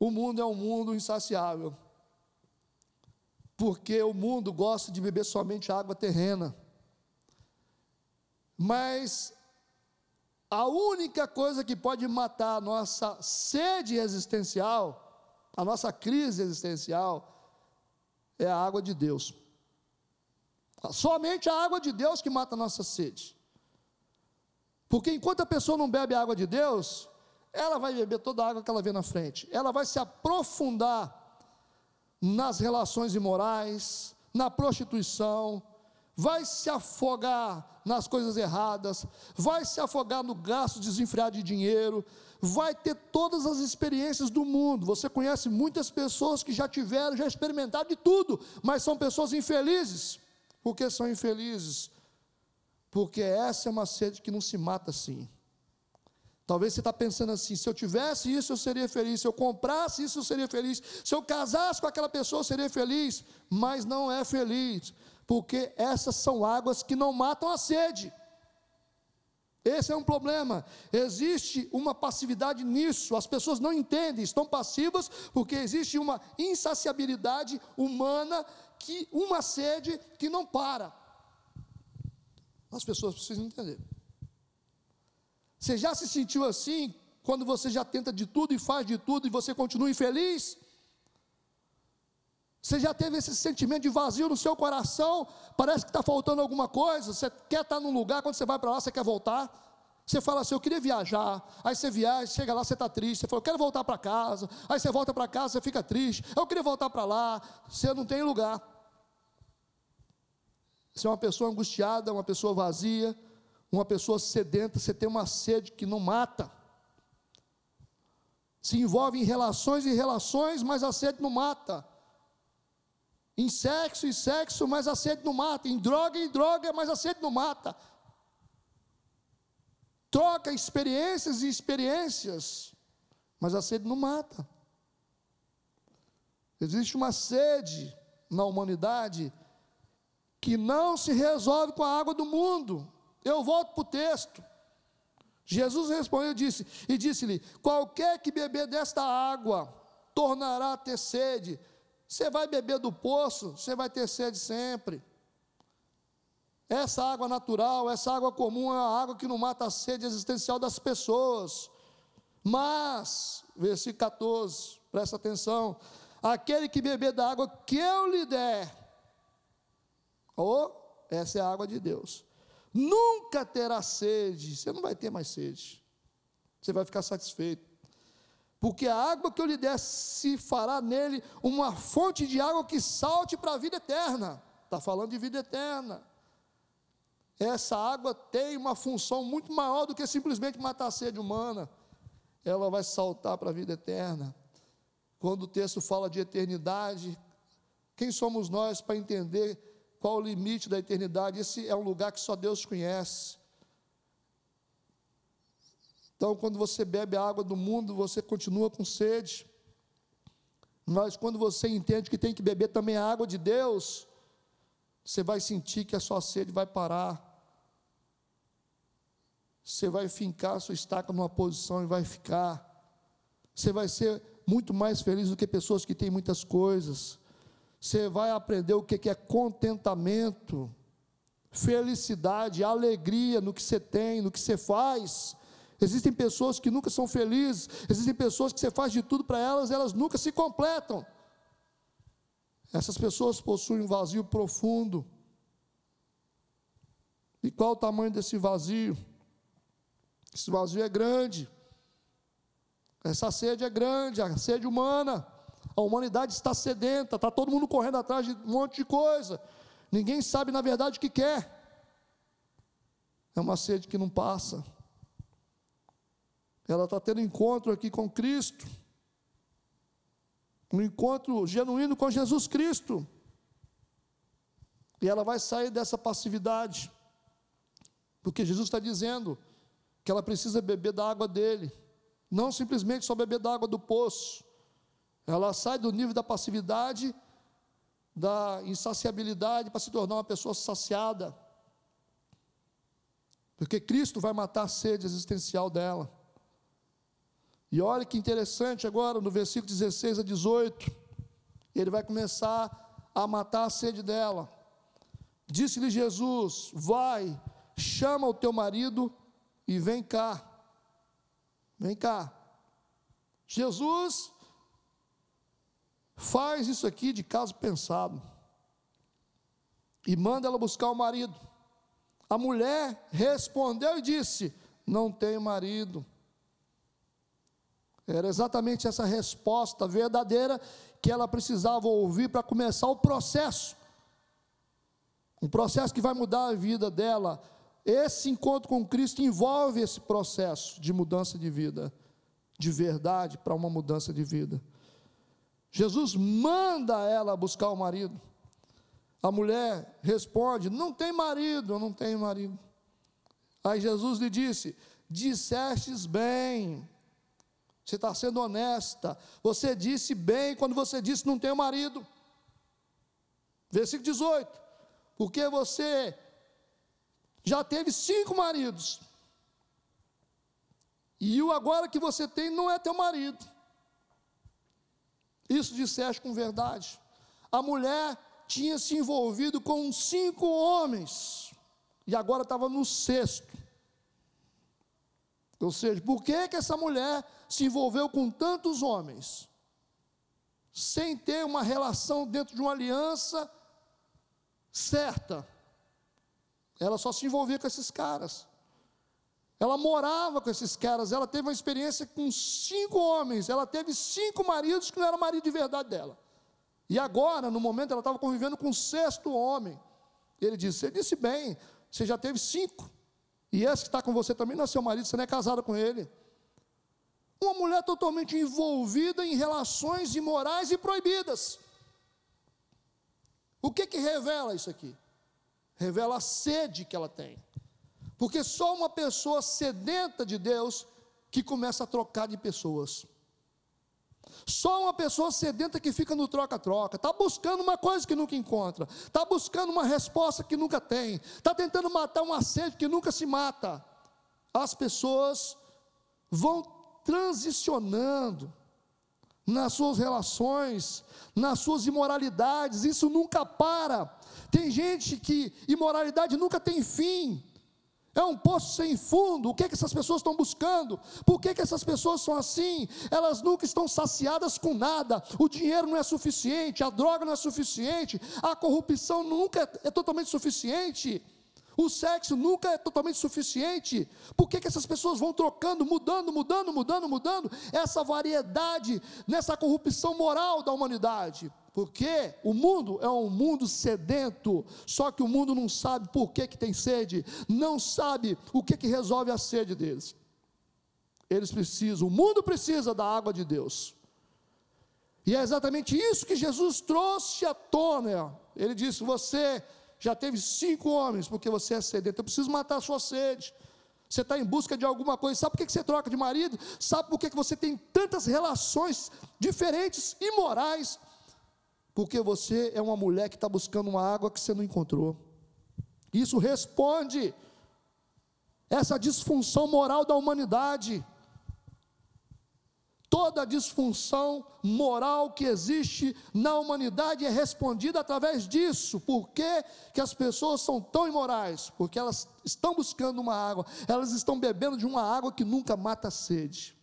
o mundo é um mundo insaciável, porque o mundo gosta de beber somente água terrena. Mas a única coisa que pode matar a nossa sede existencial, a nossa crise existencial, é a água de Deus. Somente a água de Deus que mata a nossa sede. Porque enquanto a pessoa não bebe a água de Deus, ela vai beber toda a água que ela vê na frente. Ela vai se aprofundar nas relações imorais, na prostituição, vai se afogar nas coisas erradas, vai se afogar no gasto desenfreado de dinheiro, vai ter todas as experiências do mundo. Você conhece muitas pessoas que já tiveram, já experimentaram de tudo, mas são pessoas infelizes. Por que são infelizes? Porque essa é uma sede que não se mata assim. Talvez você está pensando assim: se eu tivesse isso, eu seria feliz. Se eu comprasse isso, eu seria feliz. Se eu casasse com aquela pessoa, eu seria feliz. Mas não é feliz porque essas são águas que não matam a sede. Esse é um problema. Existe uma passividade nisso. As pessoas não entendem, estão passivas porque existe uma insaciabilidade humana que uma sede que não para. As pessoas precisam entender. Você já se sentiu assim quando você já tenta de tudo e faz de tudo e você continua infeliz? Você já teve esse sentimento de vazio no seu coração? Parece que está faltando alguma coisa. Você quer estar num lugar, quando você vai para lá, você quer voltar. Você fala assim, eu queria viajar. Aí você viaja, chega lá, você está triste. Você fala, eu quero voltar para casa. Aí você volta para casa, você fica triste. Eu queria voltar para lá. Você não tem lugar. Você é uma pessoa angustiada, uma pessoa vazia, uma pessoa sedenta. Você tem uma sede que não mata. Se envolve em relações e relações, mas a sede não mata em sexo e sexo, mas a sede não mata, em droga e droga, mas a sede não mata. Troca experiências e experiências, mas a sede não mata. Existe uma sede na humanidade que não se resolve com a água do mundo. Eu volto para o texto. Jesus respondeu disse, e disse-lhe: Qualquer que beber desta água tornará a ter sede, você vai beber do poço, você vai ter sede sempre. Essa água natural, essa água comum é a água que não mata a sede existencial das pessoas. Mas, versículo 14, presta atenção: aquele que beber da água que eu lhe der, oh, essa é a água de Deus, nunca terá sede, você não vai ter mais sede, você vai ficar satisfeito porque a água que eu lhe der se fará nele uma fonte de água que salte para a vida eterna. Está falando de vida eterna. Essa água tem uma função muito maior do que simplesmente matar a sede humana. Ela vai saltar para a vida eterna. Quando o texto fala de eternidade, quem somos nós para entender qual o limite da eternidade? Esse é um lugar que só Deus conhece. Então, quando você bebe a água do mundo, você continua com sede. Mas quando você entende que tem que beber também a água de Deus, você vai sentir que a sua sede vai parar. Você vai fincar a sua estaca numa posição e vai ficar. Você vai ser muito mais feliz do que pessoas que têm muitas coisas. Você vai aprender o que é contentamento, felicidade, alegria no que você tem, no que você faz. Existem pessoas que nunca são felizes, existem pessoas que você faz de tudo para elas, elas nunca se completam. Essas pessoas possuem um vazio profundo. E qual o tamanho desse vazio? Esse vazio é grande. Essa sede é grande, a sede humana. A humanidade está sedenta, está todo mundo correndo atrás de um monte de coisa. Ninguém sabe, na verdade, o que quer. É uma sede que não passa. Ela está tendo encontro aqui com Cristo. Um encontro genuíno com Jesus Cristo. E ela vai sair dessa passividade. Porque Jesus está dizendo que ela precisa beber da água dele. Não simplesmente só beber da água do poço. Ela sai do nível da passividade, da insaciabilidade, para se tornar uma pessoa saciada. Porque Cristo vai matar a sede existencial dela. E olha que interessante agora, no versículo 16 a 18, ele vai começar a matar a sede dela. Disse-lhe Jesus: Vai, chama o teu marido e vem cá. Vem cá. Jesus faz isso aqui de caso pensado. E manda ela buscar o marido. A mulher respondeu e disse: Não tenho marido. Era exatamente essa resposta verdadeira que ela precisava ouvir para começar o processo. Um processo que vai mudar a vida dela. Esse encontro com Cristo envolve esse processo de mudança de vida, de verdade para uma mudança de vida. Jesus manda ela buscar o marido. A mulher responde: Não tem marido, eu não tenho marido. Aí Jesus lhe disse: Dissestes bem você está sendo honesta. Você disse bem quando você disse não tenho marido. Versículo 18. Porque você já teve cinco maridos. E o agora que você tem não é teu marido. Isso disseste com verdade. A mulher tinha se envolvido com cinco homens. E agora estava no sexto. Ou seja, por que, que essa mulher se envolveu com tantos homens, sem ter uma relação dentro de uma aliança certa? Ela só se envolvia com esses caras. Ela morava com esses caras, ela teve uma experiência com cinco homens, ela teve cinco maridos que não eram marido de verdade dela. E agora, no momento, ela estava convivendo com o sexto homem. Ele disse: Você disse bem, você já teve cinco. E esse que está com você também não é seu marido, você não é casado com ele. Uma mulher totalmente envolvida em relações imorais e proibidas. O que que revela isso aqui? Revela a sede que ela tem. Porque só uma pessoa sedenta de Deus que começa a trocar de pessoas. Só uma pessoa sedenta que fica no troca-troca, está buscando uma coisa que nunca encontra, está buscando uma resposta que nunca tem, está tentando matar uma sede que nunca se mata. As pessoas vão transicionando nas suas relações, nas suas imoralidades, isso nunca para. Tem gente que imoralidade nunca tem fim. É um poço sem fundo. O que, é que essas pessoas estão buscando? Por que, que essas pessoas são assim? Elas nunca estão saciadas com nada. O dinheiro não é suficiente, a droga não é suficiente, a corrupção nunca é, é totalmente suficiente. O sexo nunca é totalmente suficiente. Por que, que essas pessoas vão trocando, mudando, mudando, mudando, mudando? Essa variedade nessa corrupção moral da humanidade. Porque o mundo é um mundo sedento, só que o mundo não sabe por que, que tem sede, não sabe o que, que resolve a sede deles. Eles precisam, o mundo precisa da água de Deus. E é exatamente isso que Jesus trouxe à tona. Ele disse: Você já teve cinco homens, porque você é sedento, eu preciso matar a sua sede. Você está em busca de alguma coisa, sabe por que você troca de marido? Sabe por que você tem tantas relações diferentes, imorais? porque você é uma mulher que está buscando uma água que você não encontrou. Isso responde essa disfunção moral da humanidade. Toda a disfunção moral que existe na humanidade é respondida através disso. Por que, que as pessoas são tão imorais? Porque elas estão buscando uma água, elas estão bebendo de uma água que nunca mata a sede.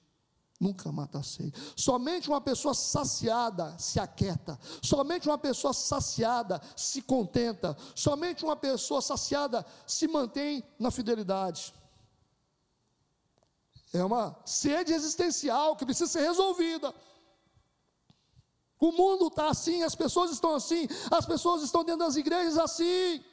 Nunca mata a sede. Somente uma pessoa saciada se aquieta. Somente uma pessoa saciada se contenta. Somente uma pessoa saciada se mantém na fidelidade. É uma sede existencial que precisa ser resolvida. O mundo está assim, as pessoas estão assim, as pessoas estão dentro das igrejas assim,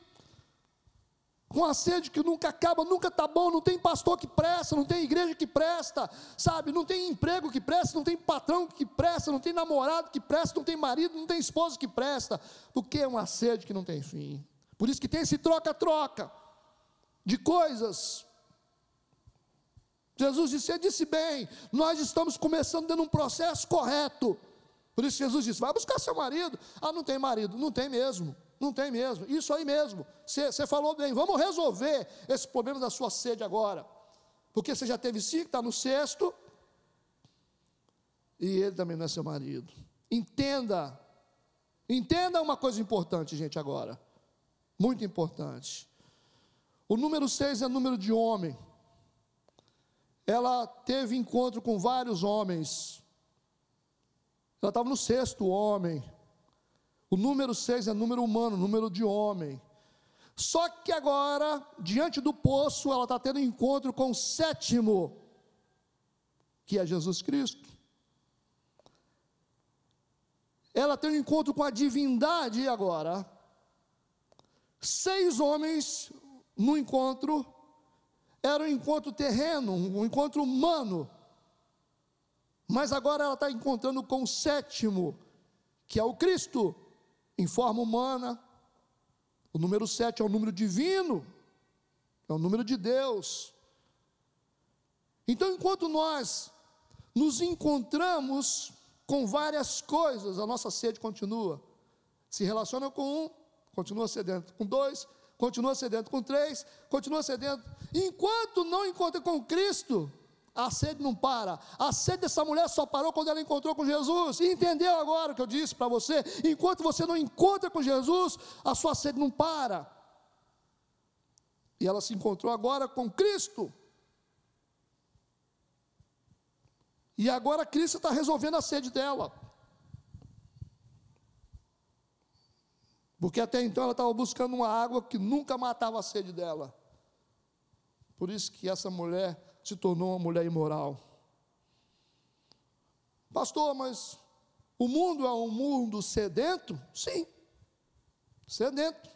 com a sede que nunca acaba, nunca está bom, não tem pastor que presta, não tem igreja que presta, sabe, não tem emprego que presta, não tem patrão que presta, não tem namorado que presta, não tem marido, não tem esposa que presta, porque é uma sede que não tem fim. Por isso que tem esse troca-troca de coisas Jesus disse: Você disse bem, nós estamos começando dando um processo correto. Por isso Jesus disse: Vai buscar seu marido. Ah, não tem marido. Não tem mesmo. Não tem mesmo. Isso aí mesmo. Você, você falou bem. Vamos resolver esse problema da sua sede agora. Porque você já teve cinco, está no sexto. E ele também não é seu marido. Entenda. Entenda uma coisa importante, gente, agora. Muito importante. O número seis é número de homem ela teve encontro com vários homens. Ela estava no sexto homem. O número seis é número humano, número de homem. Só que agora, diante do poço, ela está tendo encontro com o sétimo, que é Jesus Cristo. Ela tem um encontro com a divindade agora. Seis homens no encontro era um encontro terreno, um encontro humano. Mas agora ela está encontrando com o sétimo, que é o Cristo, em forma humana. O número sete é o número divino, é o número de Deus. Então, enquanto nós nos encontramos com várias coisas, a nossa sede continua. Se relaciona com um, continua sedento. Com dois, continua sedento com três, continua sedento. Enquanto não encontra com Cristo, a sede não para. A sede dessa mulher só parou quando ela encontrou com Jesus. Entendeu agora o que eu disse para você? Enquanto você não encontra com Jesus, a sua sede não para. E ela se encontrou agora com Cristo. E agora Cristo está resolvendo a sede dela. Porque até então ela estava buscando uma água que nunca matava a sede dela. Por isso que essa mulher se tornou uma mulher imoral. Pastor, mas o mundo é um mundo sedento? Sim, sedento.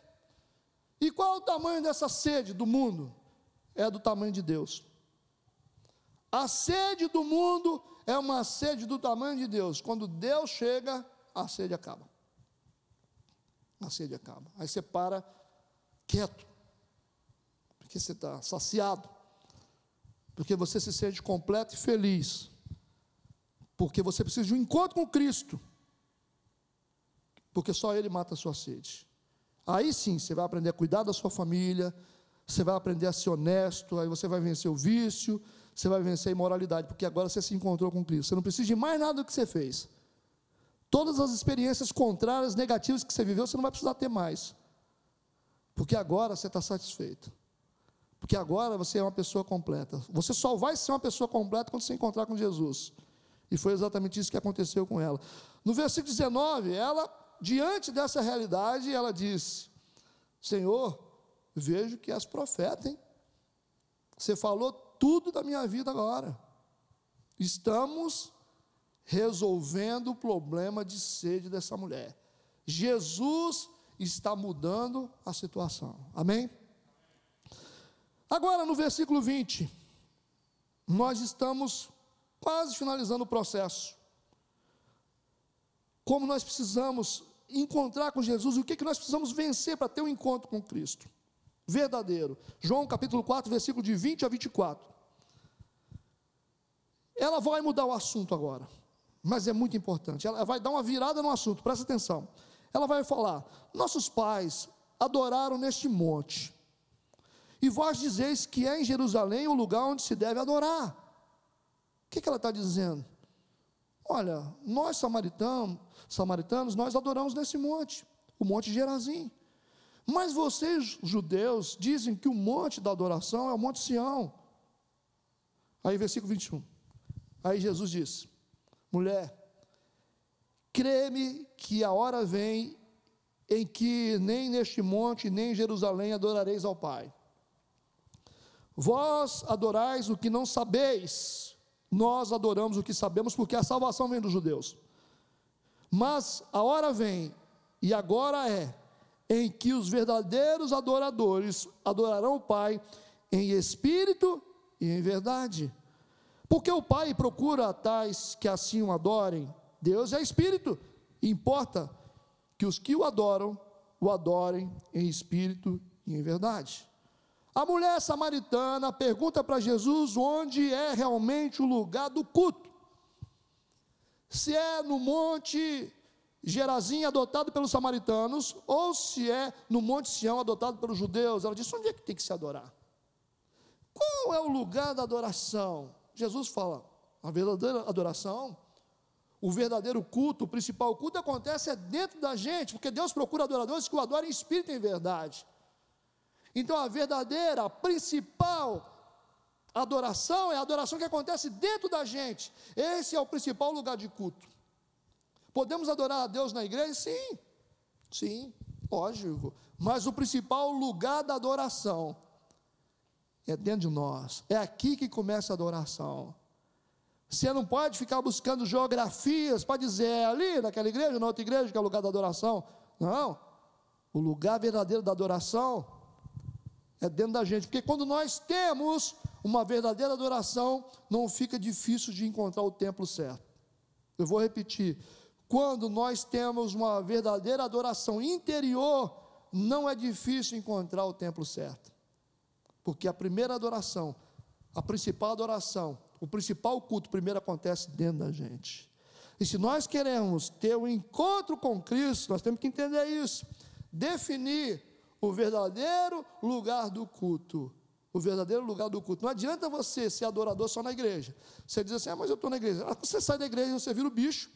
E qual é o tamanho dessa sede do mundo? É do tamanho de Deus. A sede do mundo é uma sede do tamanho de Deus. Quando Deus chega, a sede acaba a sede acaba. Aí você para quieto, porque você está saciado, porque você se sente completo e feliz, porque você precisa de um encontro com Cristo, porque só Ele mata a sua sede. Aí sim você vai aprender a cuidar da sua família, você vai aprender a ser honesto, aí você vai vencer o vício, você vai vencer a imoralidade, porque agora você se encontrou com Cristo. Você não precisa de mais nada do que você fez. Todas as experiências contrárias, negativas que você viveu, você não vai precisar ter mais. Porque agora você está satisfeito. Porque agora você é uma pessoa completa. Você só vai ser uma pessoa completa quando você encontrar com Jesus. E foi exatamente isso que aconteceu com ela. No versículo 19, ela, diante dessa realidade, ela disse: Senhor, vejo que és profeta, hein? Você falou tudo da minha vida agora. Estamos resolvendo o problema de sede dessa mulher. Jesus está mudando a situação. Amém? Agora, no versículo 20, nós estamos quase finalizando o processo. Como nós precisamos encontrar com Jesus, o que, que nós precisamos vencer para ter um encontro com Cristo verdadeiro. João capítulo 4, versículo de 20 a 24. Ela vai mudar o assunto agora mas é muito importante. Ela vai dar uma virada no assunto, presta atenção. Ela vai falar: Nossos pais adoraram neste monte, e vós dizeis que é em Jerusalém o lugar onde se deve adorar. O que, que ela está dizendo? Olha, nós samaritanos, samaritanos, nós adoramos nesse monte, o Monte Gerazim. Mas vocês, judeus, dizem que o monte da adoração é o Monte Sião. Aí, versículo 21. Aí Jesus diz: Mulher, crê-me que a hora vem em que nem neste monte, nem em Jerusalém adorareis ao Pai. Vós adorais o que não sabeis, nós adoramos o que sabemos, porque a salvação vem dos judeus. Mas a hora vem, e agora é, em que os verdadeiros adoradores adorarão o Pai em espírito e em verdade. Porque o Pai procura tais que assim o adorem. Deus é espírito, importa que os que o adoram o adorem em espírito e em verdade. A mulher samaritana pergunta para Jesus onde é realmente o lugar do culto. Se é no monte Gerazim adotado pelos samaritanos, ou se é no Monte Sião adotado pelos judeus. Ela disse: onde é que tem que se adorar? Qual é o lugar da adoração? Jesus fala: a verdadeira adoração, o verdadeiro culto, o principal culto acontece é dentro da gente, porque Deus procura adoradores que o adorem em espírito e em verdade. Então a verdadeira, a principal adoração é a adoração que acontece dentro da gente. Esse é o principal lugar de culto. Podemos adorar a Deus na igreja? Sim, sim, lógico. Mas o principal lugar da adoração é dentro de nós. É aqui que começa a adoração. Você não pode ficar buscando geografias para dizer é ali, naquela igreja, na outra igreja, que é o lugar da adoração. Não. O lugar verdadeiro da adoração é dentro da gente. Porque quando nós temos uma verdadeira adoração, não fica difícil de encontrar o templo certo. Eu vou repetir. Quando nós temos uma verdadeira adoração interior, não é difícil encontrar o templo certo. Porque a primeira adoração, a principal adoração, o principal culto, primeiro acontece dentro da gente. E se nós queremos ter um encontro com Cristo, nós temos que entender isso. Definir o verdadeiro lugar do culto. O verdadeiro lugar do culto. Não adianta você ser adorador só na igreja. Você diz assim, ah, mas eu estou na igreja. Ah, você sai da igreja e você vira o bicho.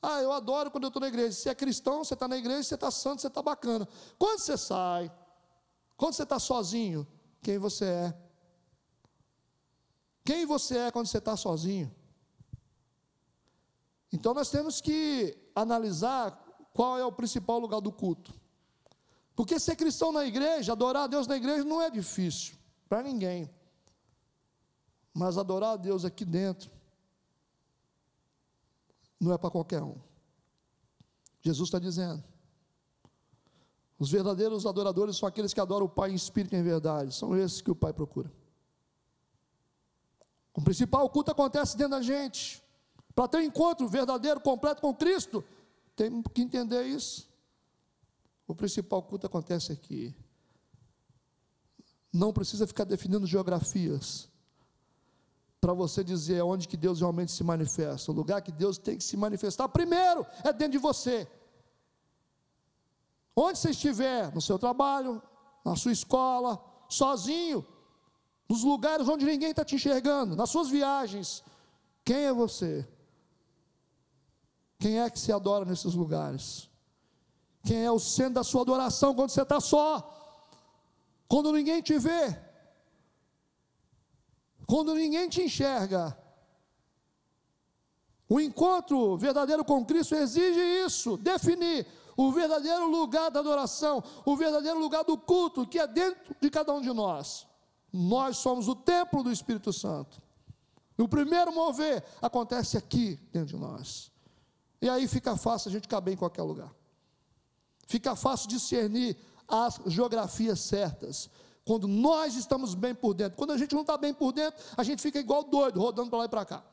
Ah, eu adoro quando eu estou na igreja. Se é cristão, você está na igreja, você está santo, você está bacana. Quando você sai, quando você está sozinho, quem você é? Quem você é quando você está sozinho? Então nós temos que analisar qual é o principal lugar do culto. Porque ser cristão na igreja, adorar a Deus na igreja não é difícil para ninguém. Mas adorar a Deus aqui dentro não é para qualquer um. Jesus está dizendo: os verdadeiros adoradores são aqueles que adoram o Pai em espírito e em verdade, são esses que o Pai procura. O principal culto acontece dentro da gente. Para ter um encontro verdadeiro, completo com Cristo, temos que entender isso. O principal culto acontece aqui. Não precisa ficar definindo geografias para você dizer onde que Deus realmente se manifesta. O lugar que Deus tem que se manifestar primeiro é dentro de você. Onde você estiver, no seu trabalho, na sua escola, sozinho, nos lugares onde ninguém está te enxergando, nas suas viagens, quem é você? Quem é que se adora nesses lugares? Quem é o centro da sua adoração quando você está só? Quando ninguém te vê? quando ninguém te enxerga. O encontro verdadeiro com Cristo exige isso, definir o verdadeiro lugar da adoração, o verdadeiro lugar do culto, que é dentro de cada um de nós. Nós somos o templo do Espírito Santo. E o primeiro mover acontece aqui dentro de nós. E aí fica fácil a gente caber em qualquer lugar. Fica fácil discernir as geografias certas. Quando nós estamos bem por dentro. Quando a gente não está bem por dentro, a gente fica igual doido, rodando para lá e para cá.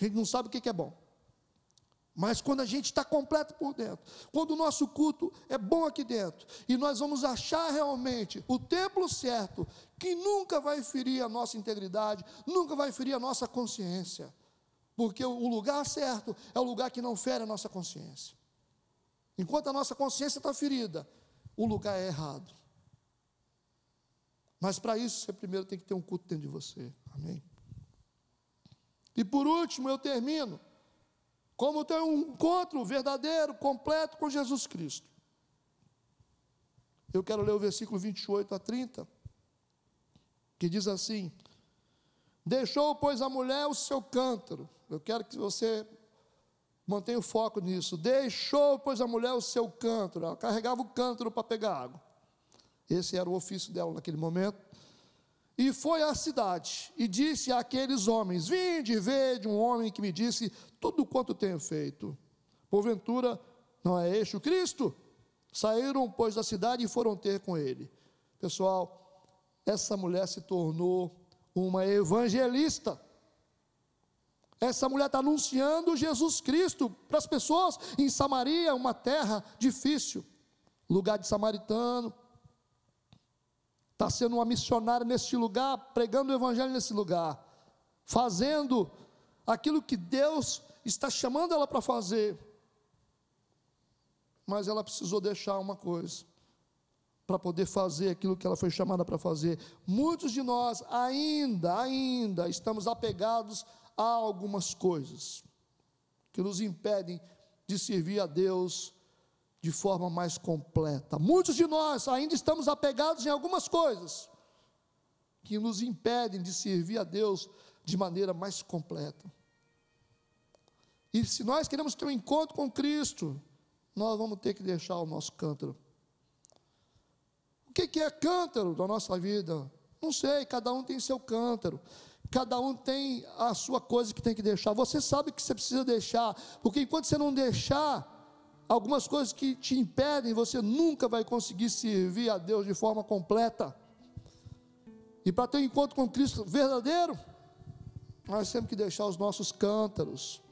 A gente não sabe o que é bom. Mas quando a gente está completo por dentro, quando o nosso culto é bom aqui dentro, e nós vamos achar realmente o templo certo, que nunca vai ferir a nossa integridade, nunca vai ferir a nossa consciência, porque o lugar certo é o lugar que não fere a nossa consciência. Enquanto a nossa consciência está ferida, o lugar é errado. Mas para isso você primeiro tem que ter um culto dentro de você. Amém? E por último, eu termino. Como ter um encontro verdadeiro, completo com Jesus Cristo. Eu quero ler o versículo 28 a 30, que diz assim: Deixou, pois, a mulher o seu cântaro. Eu quero que você mantenha o foco nisso. Deixou, pois, a mulher o seu cântaro. Ela carregava o cântaro para pegar água. Esse era o ofício dela naquele momento. E foi à cidade e disse àqueles homens: Vinde ver de um homem que me disse tudo quanto tenho feito. Porventura, não é este o Cristo? Saíram, pois, da cidade e foram ter com ele. Pessoal, essa mulher se tornou uma evangelista. Essa mulher está anunciando Jesus Cristo para as pessoas em Samaria, uma terra difícil, lugar de samaritano. Está sendo uma missionária neste lugar, pregando o evangelho nesse lugar, fazendo aquilo que Deus está chamando ela para fazer mas ela precisou deixar uma coisa para poder fazer aquilo que ela foi chamada para fazer. Muitos de nós ainda, ainda estamos apegados a algumas coisas que nos impedem de servir a Deus de forma mais completa. Muitos de nós ainda estamos apegados em algumas coisas que nos impedem de servir a Deus de maneira mais completa. E se nós queremos ter um encontro com Cristo, nós vamos ter que deixar o nosso cântaro. O que é cântaro da nossa vida? Não sei, cada um tem seu cântaro. Cada um tem a sua coisa que tem que deixar. Você sabe que você precisa deixar, porque enquanto você não deixar algumas coisas que te impedem, você nunca vai conseguir servir a Deus de forma completa. E para ter um encontro com Cristo verdadeiro, nós temos que deixar os nossos cântaros.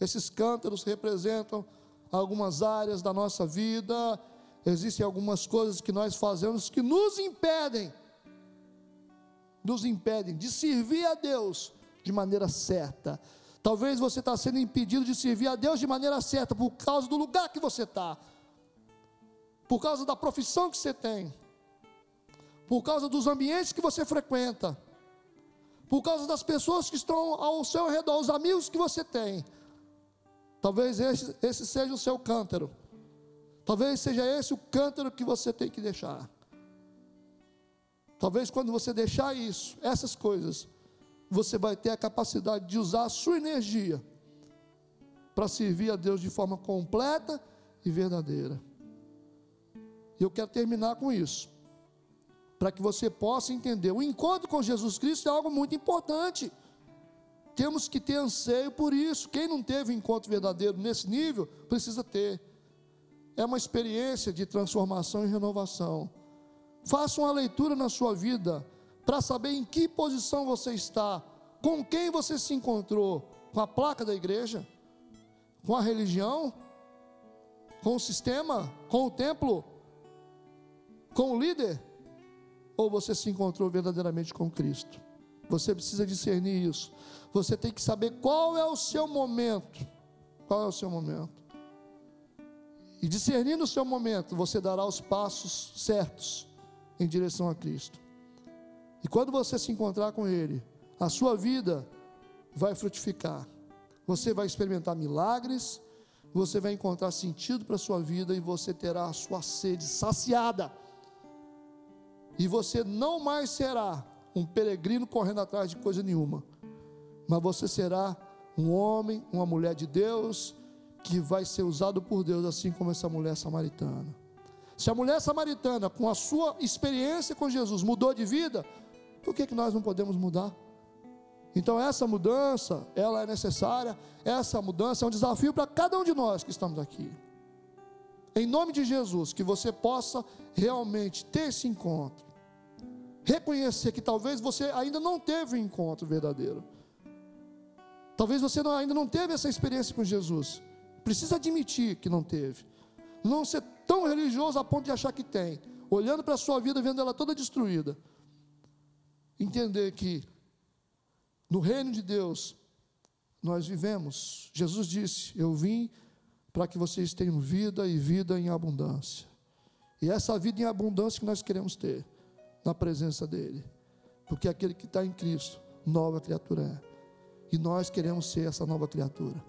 Esses cântaros representam algumas áreas da nossa vida, existem algumas coisas que nós fazemos que nos impedem, nos impedem de servir a Deus de maneira certa. Talvez você está sendo impedido de servir a Deus de maneira certa por causa do lugar que você está, por causa da profissão que você tem, por causa dos ambientes que você frequenta, por causa das pessoas que estão ao seu redor, os amigos que você tem. Talvez esse, esse seja o seu cântaro. Talvez seja esse o cântaro que você tem que deixar. Talvez quando você deixar isso, essas coisas, você vai ter a capacidade de usar a sua energia para servir a Deus de forma completa e verdadeira. E eu quero terminar com isso, para que você possa entender: o encontro com Jesus Cristo é algo muito importante. Temos que ter anseio por isso. Quem não teve um encontro verdadeiro nesse nível, precisa ter. É uma experiência de transformação e renovação. Faça uma leitura na sua vida para saber em que posição você está, com quem você se encontrou, com a placa da igreja, com a religião, com o sistema, com o templo, com o líder, ou você se encontrou verdadeiramente com Cristo. Você precisa discernir isso. Você tem que saber qual é o seu momento. Qual é o seu momento? E discernindo o seu momento, você dará os passos certos em direção a Cristo. E quando você se encontrar com Ele, a sua vida vai frutificar. Você vai experimentar milagres, você vai encontrar sentido para a sua vida e você terá a sua sede saciada. E você não mais será um peregrino correndo atrás de coisa nenhuma mas você será um homem, uma mulher de Deus, que vai ser usado por Deus, assim como essa mulher samaritana. Se a mulher samaritana, com a sua experiência com Jesus, mudou de vida, por que, que nós não podemos mudar? Então essa mudança, ela é necessária, essa mudança é um desafio para cada um de nós que estamos aqui. Em nome de Jesus, que você possa realmente ter esse encontro. Reconhecer que talvez você ainda não teve um encontro verdadeiro. Talvez você não, ainda não teve essa experiência com Jesus. Precisa admitir que não teve. Não ser tão religioso a ponto de achar que tem. Olhando para a sua vida, vendo ela toda destruída. Entender que no reino de Deus nós vivemos. Jesus disse: Eu vim para que vocês tenham vida e vida em abundância. E essa vida em abundância que nós queremos ter na presença dele. Porque aquele que está em Cristo, nova criatura é. E nós queremos ser essa nova criatura,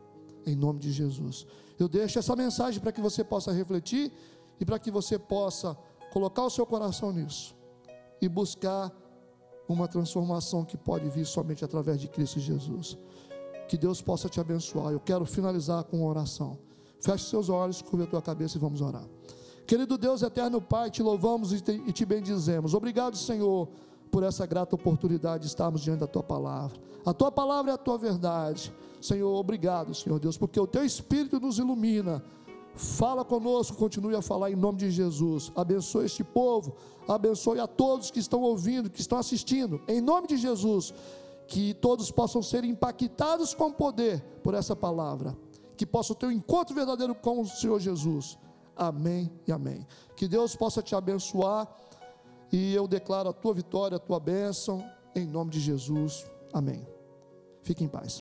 em nome de Jesus. Eu deixo essa mensagem para que você possa refletir e para que você possa colocar o seu coração nisso e buscar uma transformação que pode vir somente através de Cristo Jesus. Que Deus possa te abençoar. Eu quero finalizar com uma oração. Feche seus olhos, curva a tua cabeça e vamos orar. Querido Deus eterno Pai, te louvamos e te, e te bendizemos. Obrigado, Senhor, por essa grata oportunidade de estarmos diante da tua palavra. A tua palavra é a tua verdade. Senhor, obrigado, Senhor Deus, porque o teu espírito nos ilumina. Fala conosco, continue a falar em nome de Jesus. Abençoe este povo, abençoe a todos que estão ouvindo, que estão assistindo, em nome de Jesus. Que todos possam ser impactados com poder por essa palavra, que possam ter um encontro verdadeiro com o Senhor Jesus. Amém e amém. Que Deus possa te abençoar e eu declaro a tua vitória, a tua bênção, em nome de Jesus. Amém. Fique em paz.